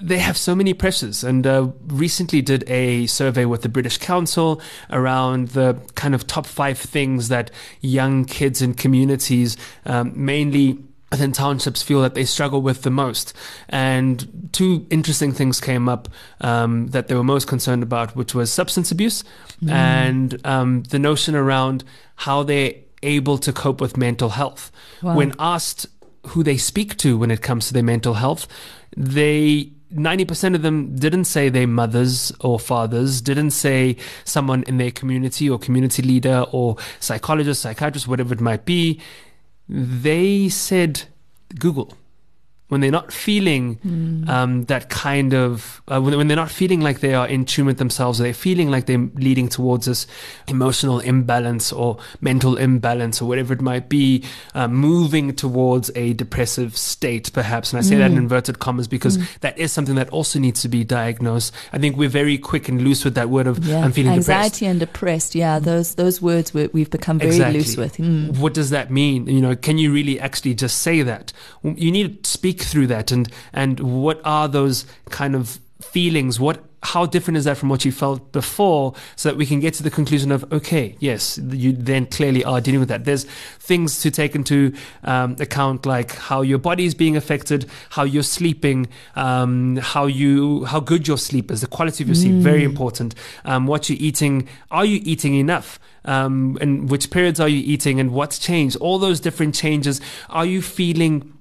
they have so many pressures and uh, recently did a survey with the british council around the kind of top five things that young kids in communities um, mainly within townships feel that they struggle with the most and two interesting things came up um, that they were most concerned about which was substance abuse mm. and um, the notion around how they're able to cope with mental health wow. when asked who they speak to when it comes to their mental health they 90% of them didn't say their mothers or fathers, didn't say someone in their community or community leader or psychologist, psychiatrist, whatever it might be. They said Google when they're not feeling mm. um, that kind of uh, when, when, they're not feeling like they are in tune with themselves they're feeling like they're leading towards this emotional imbalance or mental imbalance or whatever it might be uh, moving towards a depressive state perhaps and i say mm. that in hmm. inverted commas because mm. that is something that also needs to be diagnosed i think we're very quick and loose with that word of yeah. i'm feeling anxiety depressed. and depressed yeah those those words we have become very exactly. loose with hmm. what does that mean you know can you really actually just say that you need to speak through that? And and what are those kind of feelings? What how different is that from what you felt before? So that we can get to the conclusion of okay yes you then clearly are dealing with that. There's things to take into um, account like how your body is being affected how you're sleeping um, how you how good your sleep is the quality of your sleep mm. very important. Um, what you're eating are you eating enough? Um, and which periods are you eating and what's changed? All those different changes. Are you feeling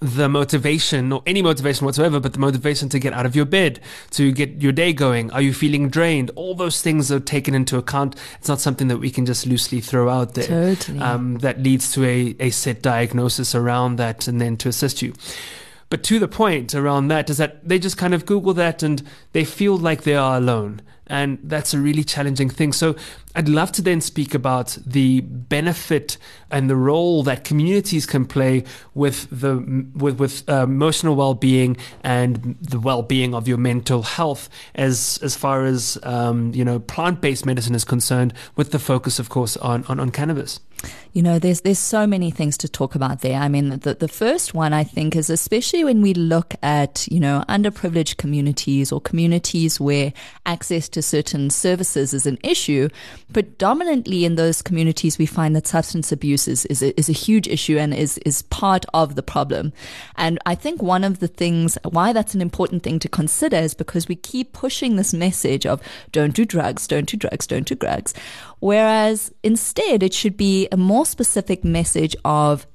the motivation or any motivation whatsoever, but the motivation to get out of your bed, to get your day going. Are you feeling drained? All those things are taken into account. It's not something that we can just loosely throw out there. Totally. Um, that leads to a, a set diagnosis around that and then to assist you. But to the point around that is that they just kind of Google that and they feel like they are alone. And that's a really challenging thing. So I'd love to then speak about the benefit and the role that communities can play with the with with uh, emotional well-being and the well-being of your mental health as as far as um, you know plant-based medicine is concerned with the focus of course on, on, on cannabis you know, there's there's so many things to talk about there. I mean, the the first one I think is especially when we look at you know underprivileged communities or communities where access to certain services is an issue. Predominantly in those communities, we find that substance abuse is is a, is a huge issue and is is part of the problem. And I think one of the things why that's an important thing to consider is because we keep pushing this message of don't do drugs, don't do drugs, don't do drugs. Whereas instead, it should be a more specific message of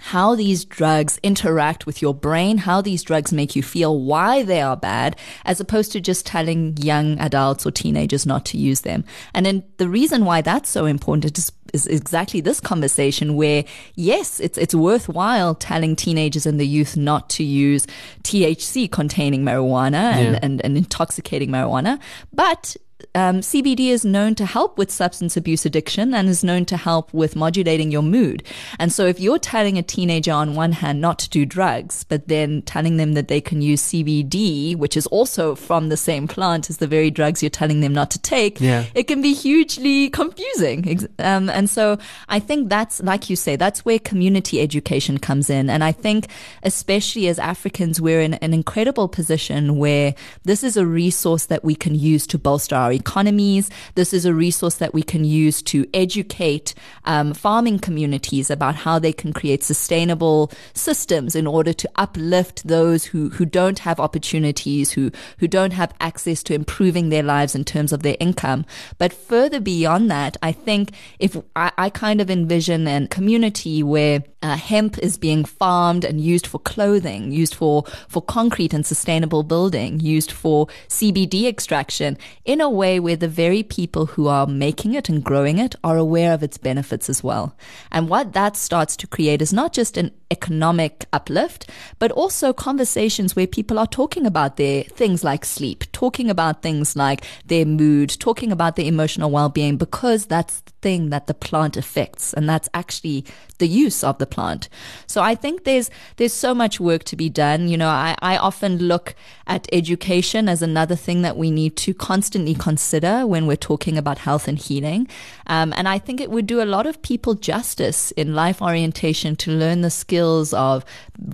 how these drugs interact with your brain, how these drugs make you feel, why they are bad, as opposed to just telling young adults or teenagers not to use them. And then the reason why that's so important is, is exactly this conversation where, yes, it's, it's worthwhile telling teenagers and the youth not to use THC containing marijuana and, yeah. and, and intoxicating marijuana, but um, CBD is known to help with substance abuse addiction and is known to help with modulating your mood. And so if you're telling a teenager on one hand not to do drugs, but then telling them that they can use CBD, which is also from the same plant as the very drugs you're telling them not to take, yeah. it can be hugely confusing. Um, and so I think that's, like you say, that's where community education comes in. And I think especially as Africans, we're in an incredible position where this is a resource that we can use to bolster our our economies. This is a resource that we can use to educate um, farming communities about how they can create sustainable systems in order to uplift those who, who don't have opportunities, who, who don't have access to improving their lives in terms of their income. But further beyond that, I think if I, I kind of envision a community where uh, hemp is being farmed and used for clothing, used for, for concrete and sustainable building, used for CBD extraction in a way where the very people who are making it and growing it are aware of its benefits as well. And what that starts to create is not just an economic uplift, but also conversations where people are talking about their things like sleep, talking about things like their mood, talking about their emotional well-being, because that's the thing that the plant affects. And that's actually the use of the plant. So I think there's there's so much work to be done. You know, I, I often look at education as another thing that we need to constantly consider when we're talking about health and healing. Um, and I think it would do a lot of people justice in life orientation to learn the skills of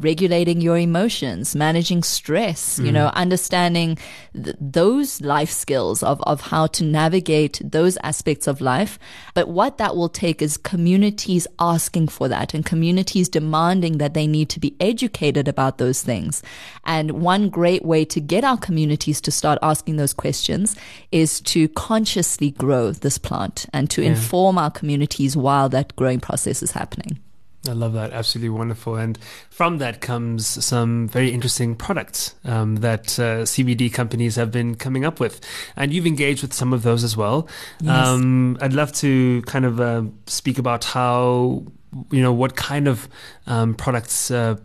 regulating your emotions, managing stress, mm. you know, understanding th- those life skills of, of how to navigate those aspects of life. But what that will take is communities asking for that and communities demanding that they need to be educated about those things. And one great way to get our communities to start asking those questions is to consciously grow this plant and to yeah. inform our communities while that growing process is happening. I love that. Absolutely wonderful. And from that comes some very interesting products um, that uh, CBD companies have been coming up with. And you've engaged with some of those as well. Yes. Um, I'd love to kind of uh, speak about how, you know, what kind of um, products. Uh,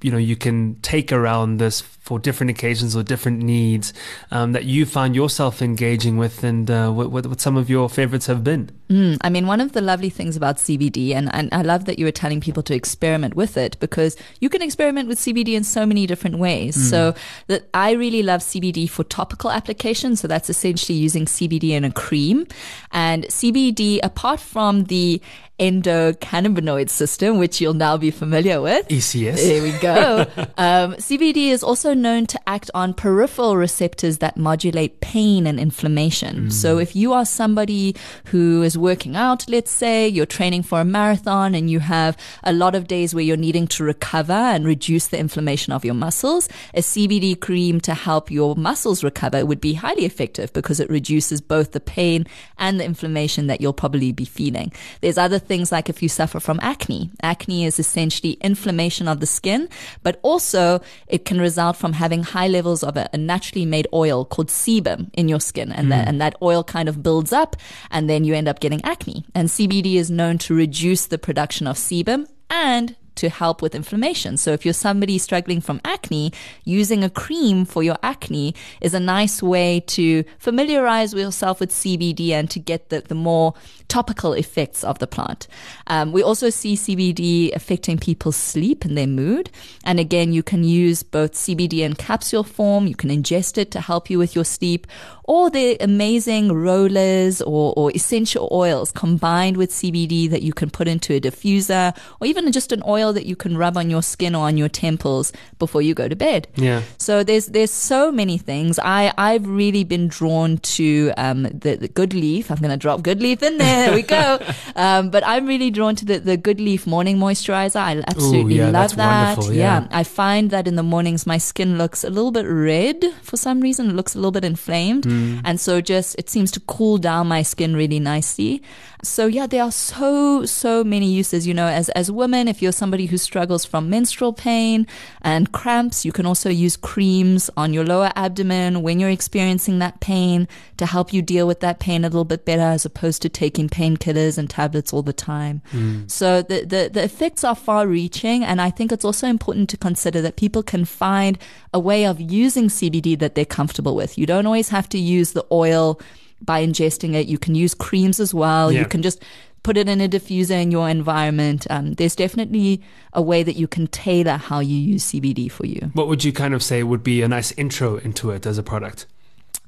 you know you can take around this for different occasions or different needs um, that you find yourself engaging with and uh, what, what, some of your favorites have been mm, i mean one of the lovely things about cbd and, and i love that you were telling people to experiment with it because you can experiment with cbd in so many different ways mm. so that i really love cbd for topical applications so that's essentially using cbd in a cream and cbd apart from the endocannabinoid system, which you'll now be familiar with. ECS. There we go. [laughs] um, CBD is also known to act on peripheral receptors that modulate pain and inflammation. Mm. So if you are somebody who is working out, let's say you're training for a marathon and you have a lot of days where you're needing to recover and reduce the inflammation of your muscles, a CBD cream to help your muscles recover would be highly effective because it reduces both the pain and the inflammation that you'll probably be feeling. There's other things like if you suffer from acne. Acne is essentially inflammation of the skin, but also it can result from having high levels of a, a naturally made oil called sebum in your skin. And, mm. that, and that oil kind of builds up and then you end up getting acne. And CBD is known to reduce the production of sebum and to help with inflammation. So if you're somebody struggling from acne, using a cream for your acne is a nice way to familiarize yourself with CBD and to get the, the more topical effects of the plant. Um, we also see CBD affecting people's sleep and their mood. And again, you can use both CBD in capsule form. You can ingest it to help you with your sleep or the amazing rollers or, or essential oils combined with CBD that you can put into a diffuser or even just an oil that you can rub on your skin or on your temples before you go to bed. Yeah. So there's, there's so many things. I, I've really been drawn to, um, the, the Goodleaf. I'm going to drop Goodleaf in there. There we go. [laughs] Um, but I'm really drawn to the, the Goodleaf morning moisturizer. I absolutely Ooh, yeah, love that. Yeah. yeah. I find that in the mornings my skin looks a little bit red for some reason. It looks a little bit inflamed. Mm. And so just, it seems to cool down my skin really nicely. So yeah, there are so, so many uses, you know, as, as women, if you're somebody who struggles from menstrual pain and cramps, you can also use creams on your lower abdomen when you're experiencing that pain to help you deal with that pain a little bit better as opposed to taking painkillers and tablets all the time. Mm. So the, the, the effects are far reaching. And I think it's also important to consider that people can find a way of using CBD that they're comfortable with. You don't always have to use the oil by ingesting it. You can use creams as well. Yeah. You can just put it in a diffuser in your environment. Um, there's definitely a way that you can tailor how you use CBD for you. What would you kind of say would be a nice intro into it as a product?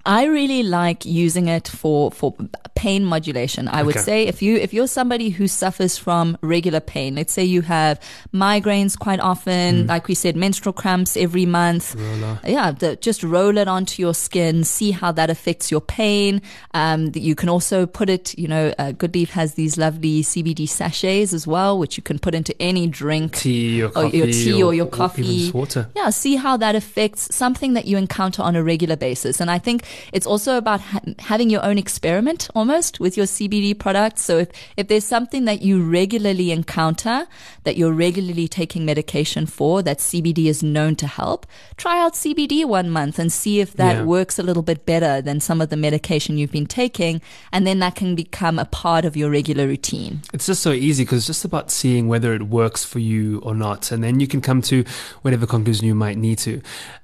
I really like using it for, for pain modulation. I would say if you if you're somebody who suffers from regular pain, let's say you have migraines quite often, like we said, menstrual cramps every month. Yeah, the, just roll it onto your skin, see how that affects your pain. Um, you can also put it, you know, uh, Goodleaf has these lovely CBD sachets as well, which you can put into any drink. Tea or Or coffee. your tea or your even coffee. just water. Yeah, see how that affects something that you encounter on a regular basis. And I think it's also about ha- having your own experiment almost with your CBD products. So if, if there's something that you regularly encounter, that you're regularly taking medication for, that CBD is known to help, try out CBD one month and see if that Yeah. works a little bit better than some of the medication you've been taking. And then that can become a part of your regular routine. It's just so easy because it's just about seeing whether it works for you or not. And then you can come to whatever conclusion you might need to.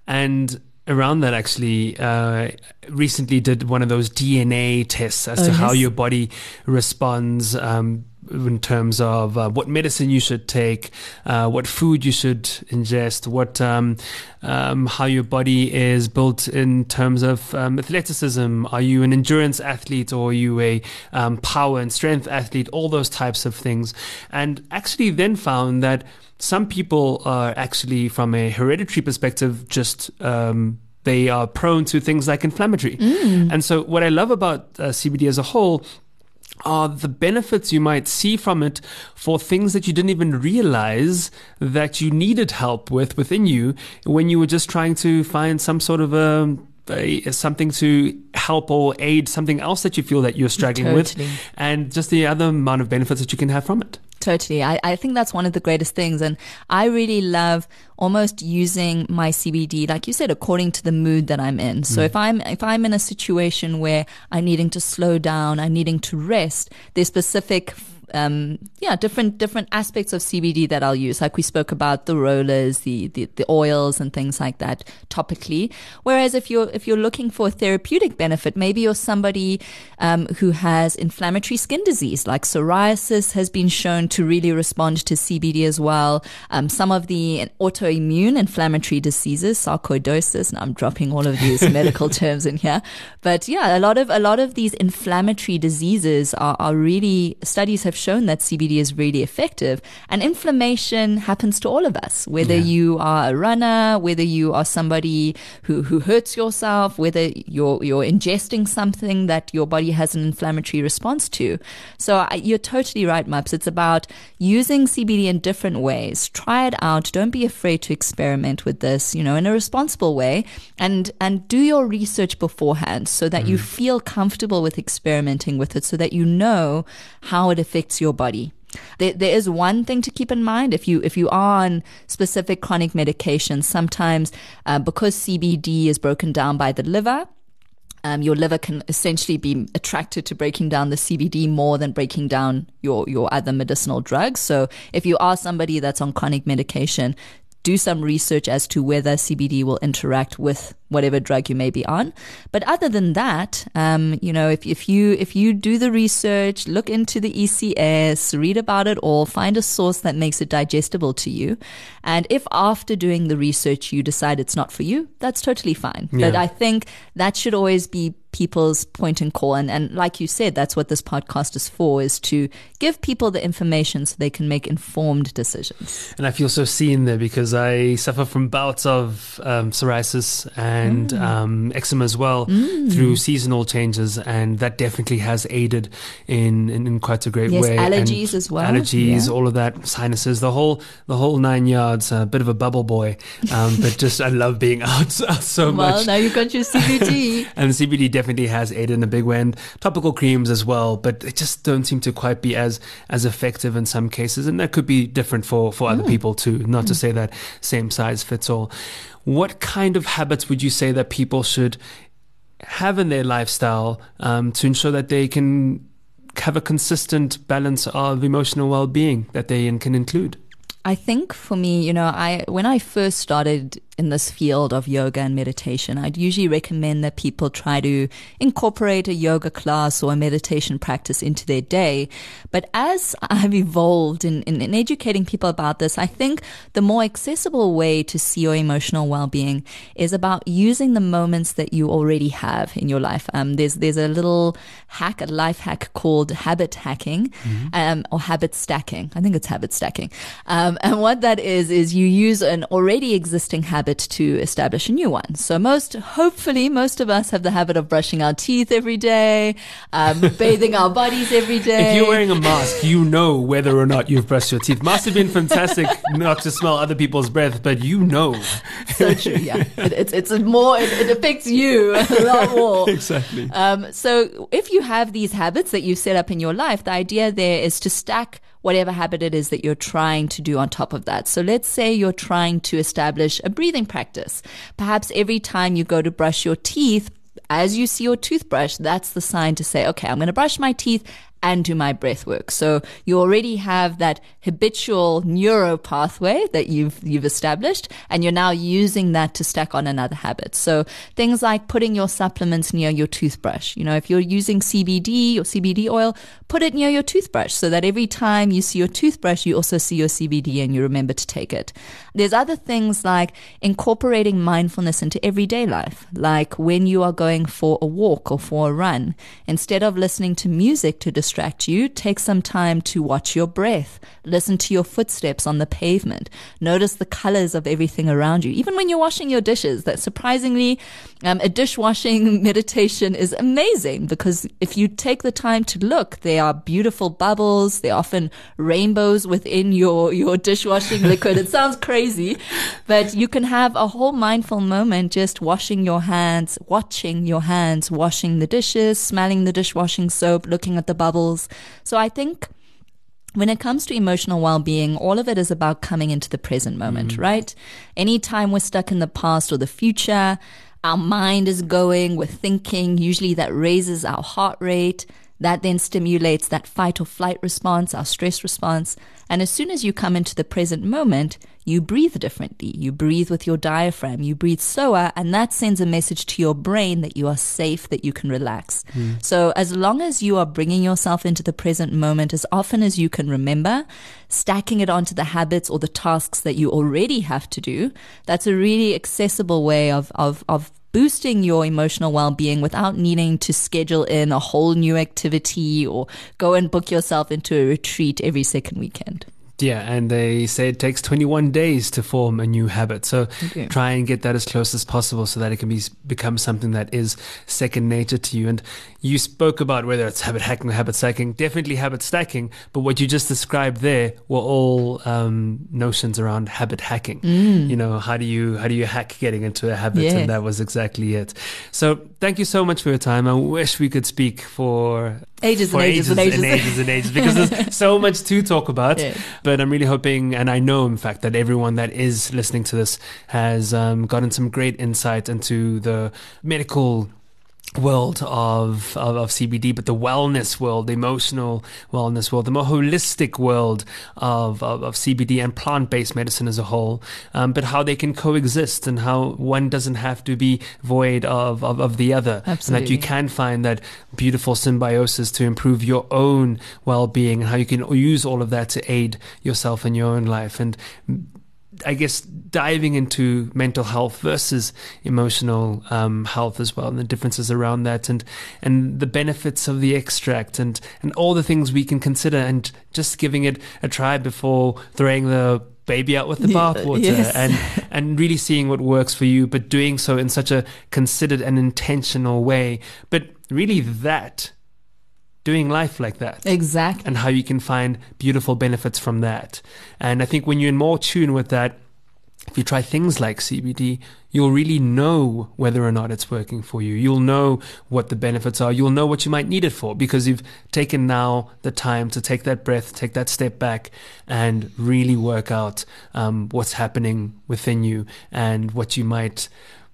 And around that, actually, uh, recently did one of those DNA tests as Oh, to how your body responds. Um, in terms of uh, what medicine you should take, uh, what food you should ingest, what um, um, how your body is built in terms of um, athleticism. Are you an endurance athlete or are you a um, power and strength athlete? All those types of things, and actually then found that some people are actually, from a hereditary perspective, just um, they are prone to things like inflammatory. And so, what I love about uh, CBD as a whole are the benefits you might see from it for things that you didn't even realize that you needed help with within you when you were just trying to find some sort of a, a something to help or aid something else that you feel that you're struggling Totally. with and just the other amount of benefits that you can have from it Totally. I, I think that's one of the greatest things. And I really love almost using my CBD, like you said, according to the mood that I'm in. So mm. if I'm, if I'm in a situation where I'm needing to slow down, I'm needing to rest, there's specific um, yeah, different different aspects of CBD that I'll use. Like we spoke about the rollers, the, the the oils and things like that topically. Whereas if you're if you're looking for a therapeutic benefit, maybe you're somebody um, who has inflammatory skin disease, like psoriasis has been shown to really respond to CBD as well. Um, some of the autoimmune inflammatory diseases, sarcoidosis. And I'm dropping all of these [laughs] medical terms in here, but yeah, a lot of a lot of these inflammatory diseases are, are really studies have shown that CBD is really effective. And inflammation happens to all of us, whether Yeah. you are a runner, whether you are somebody who, who hurts yourself, whether you're, you're ingesting something that your body has an inflammatory response to. So I, you're totally right, Maps. It's about using CBD in different ways. Try it out. Don't be afraid to experiment with this, you know, in a responsible way and, and do your research beforehand so that you mm. feel comfortable with experimenting with it so that you know how it affects your body. There, there is one thing to keep in mind if you if you are on specific chronic medications. Sometimes uh, because CBD is broken down by the liver, um, your liver can essentially be attracted to breaking down the CBD more than breaking down your your other medicinal drugs. So if you are somebody that's on chronic medication, do some research as to whether CBD will interact with whatever drug you may be on. But other than that, um, you know, if, if you if you do the research, look into the ECS, read about it all, find a source that makes it digestible to you, and if after doing the research you decide it's not for you, that's totally fine. But I think that should always be people's point and call and, and like you said that's what this podcast is for is to give people the information so they can make informed decisions And I feel so seen there because I suffer from bouts of um, psoriasis and Mm. um, eczema as well through seasonal changes, and that definitely has aided in in, in quite a great Yes, way. And allergies as well. Allergies, Yeah. all of that, sinuses, the whole the whole nine yards. A bit of a bubble boy, um, but just I love being [laughs] out, out so well much. Well, now you've got your CBD [laughs] And the CBD definitely has aided in a big way, and topical creams as well, but they just don't seem to quite be as as effective in some cases, and that could be different for for other people too. Not to say that same size fits all. What kind of habits would you say that people should have in their lifestyle um, to ensure that they can have a consistent balance of emotional well-being that they can include? I think for me, you know, I when I first started in this field of yoga and meditation, I'd usually recommend that people try to incorporate a yoga class or a meditation practice into their day. But as I've evolved in, in, in educating people about this, I think the more accessible way to see your emotional well-being is about using the moments that you already have in your life. Um, there's there's a little hack, a life hack called habit hacking mm-hmm. um, or habit stacking. I think it's habit stacking. Um, [laughs] and what that is is you use an already existing habit to establish a new one. So most, hopefully, most of us have the habit of brushing our teeth every day, um, [laughs] bathing our bodies every day. If you're wearing a mask, you know whether or not you've brushed your teeth. Must have been fantastic [laughs] not to smell other people's breath, but you know. So true. Yeah, it, it's it's more. It, it, affects you [laughs] a lot more. exactly. Um, so if you have these habits that you've set up in your life, the idea there is to stack whatever habit it is that you're trying to do on top of that. So let's say you're trying to establish a breathing practice. Perhaps every time you go to brush your teeth, as you see your toothbrush, that's the sign to say, okay, I'm going to brush my teeth and do my breath work. So you already have that habitual neuro pathway that you've, you've established and you're now using that to stack on another habit. So things like putting your supplements near your toothbrush. You know, if you're using CBD or CBD oil, put it near your toothbrush so that every time you see your toothbrush, you also see your CBD and you remember to take it. There's other things like incorporating mindfulness into everyday life, like when you are going for a walk or for a run, instead of listening to music to distract you, take some time to watch your breath, listen to your footsteps on the pavement, notice the colors of everything around you. Even when you're washing your dishes, that surprisingly, um, a dishwashing [laughs] meditation is amazing because if you take the time to look, there are beautiful bubbles. There are often rainbows within your, your dishwashing [laughs] liquid. it sounds crazy, but you can have a whole mindful moment just washing your hands, watching your hands, washing the dishes, smelling the dishwashing soap, looking at the bubbles levels. So I think when it comes to emotional well-being, all of it is about coming into the present moment, mm. right? Anytime we're stuck in the past or the future, our mind is going, we're thinking, usually that raises our heart rate. That then stimulates that fight or flight response, our stress response. And as soon as you come into the present moment, you breathe differently. You breathe with your diaphragm. You breathe slower, and that sends a message to your brain that you are safe, that you can relax. Mm. So as long as you are bringing yourself into the present moment as often as you can remember, stacking it onto the habits or the tasks that you already have to do, that's a really accessible way of, of, of boosting your emotional well-being without needing to schedule in a whole new activity or go and book yourself into a retreat every second weekend. Yeah, and they say it takes 21 days to form a new habit. So okay. try and get that as close as possible so that it can be become something that is second nature to you. And you spoke about whether it's habit hacking or habit stacking, definitely habit stacking. But what you just described there were all um, notions around habit hacking. Mm. You know, how do you how do you hack getting into a habit? And that was exactly it. So thank you so much for your time. I wish we could speak for ages for and ages, ages, and ages and ages and ages because there's [laughs] so much to talk about. Yeah. But I'm really hoping, and I know, in fact, that everyone that is listening to this has um, gotten some great insight into the medical world of, of, of CBD, but the wellness world, the emotional wellness world, the more holistic world of, of, of CBD and plant based medicine as a whole, um, but how they can coexist and how one doesn't have to be void of, of, of the other. Absolutely. And that you can find that beautiful symbiosis to improve your own well being and how you can use all of that to aid yourself in your own life. And I guess diving into mental health versus emotional um, health as well, and the differences around that, and and the benefits of the extract, and and all the things we can consider, and just giving it a try before throwing the baby out with the bathwater, yes. and and really seeing what works for you, but doing so in such a considered and intentional way. But really, that doing life like that. Exactly. And how you can find beautiful benefits from that. And I think when you're in more tune with that, if you try things like CBD, you'll really know whether or not it's working for you. You'll know what the benefits are. You'll know what you might need it for because you've taken now the time to take that breath, take that step back, and really work out um, what's happening within you and what you might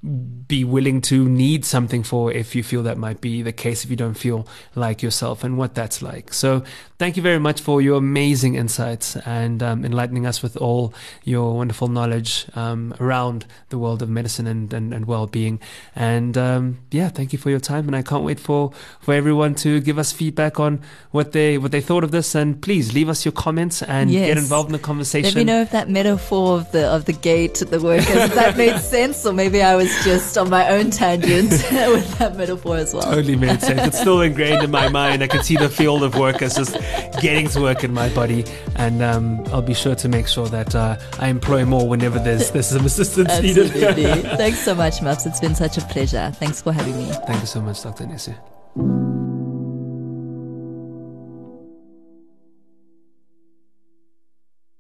be willing to need something for if you feel that might be the case if you don't feel like yourself and what that's like. So thank you very much for your amazing insights and um, enlightening us with all your wonderful knowledge um, around the world of medicine and, and, and well-being. And um, yeah, thank you for your time. And I can't wait for, for everyone to give us feedback on what they what they thought of this. And please leave us your comments and Yes. get involved in the conversation. Let me know if that metaphor of the of the gate, the workers, that made [laughs] sense, or maybe I was just on my own tangent [laughs] with that metaphor as well. totally made sense. It's still ingrained in my [laughs] mind. I can see the field of workers just getting to work in my body, and um, I'll be sure to make sure that uh, I employ more whenever there's there's some assistance Absolutely. needed. [laughs] Thanks so much, Maps. It's been such a pleasure. Thanks for having me. Thank you so much, Dr. Nesu.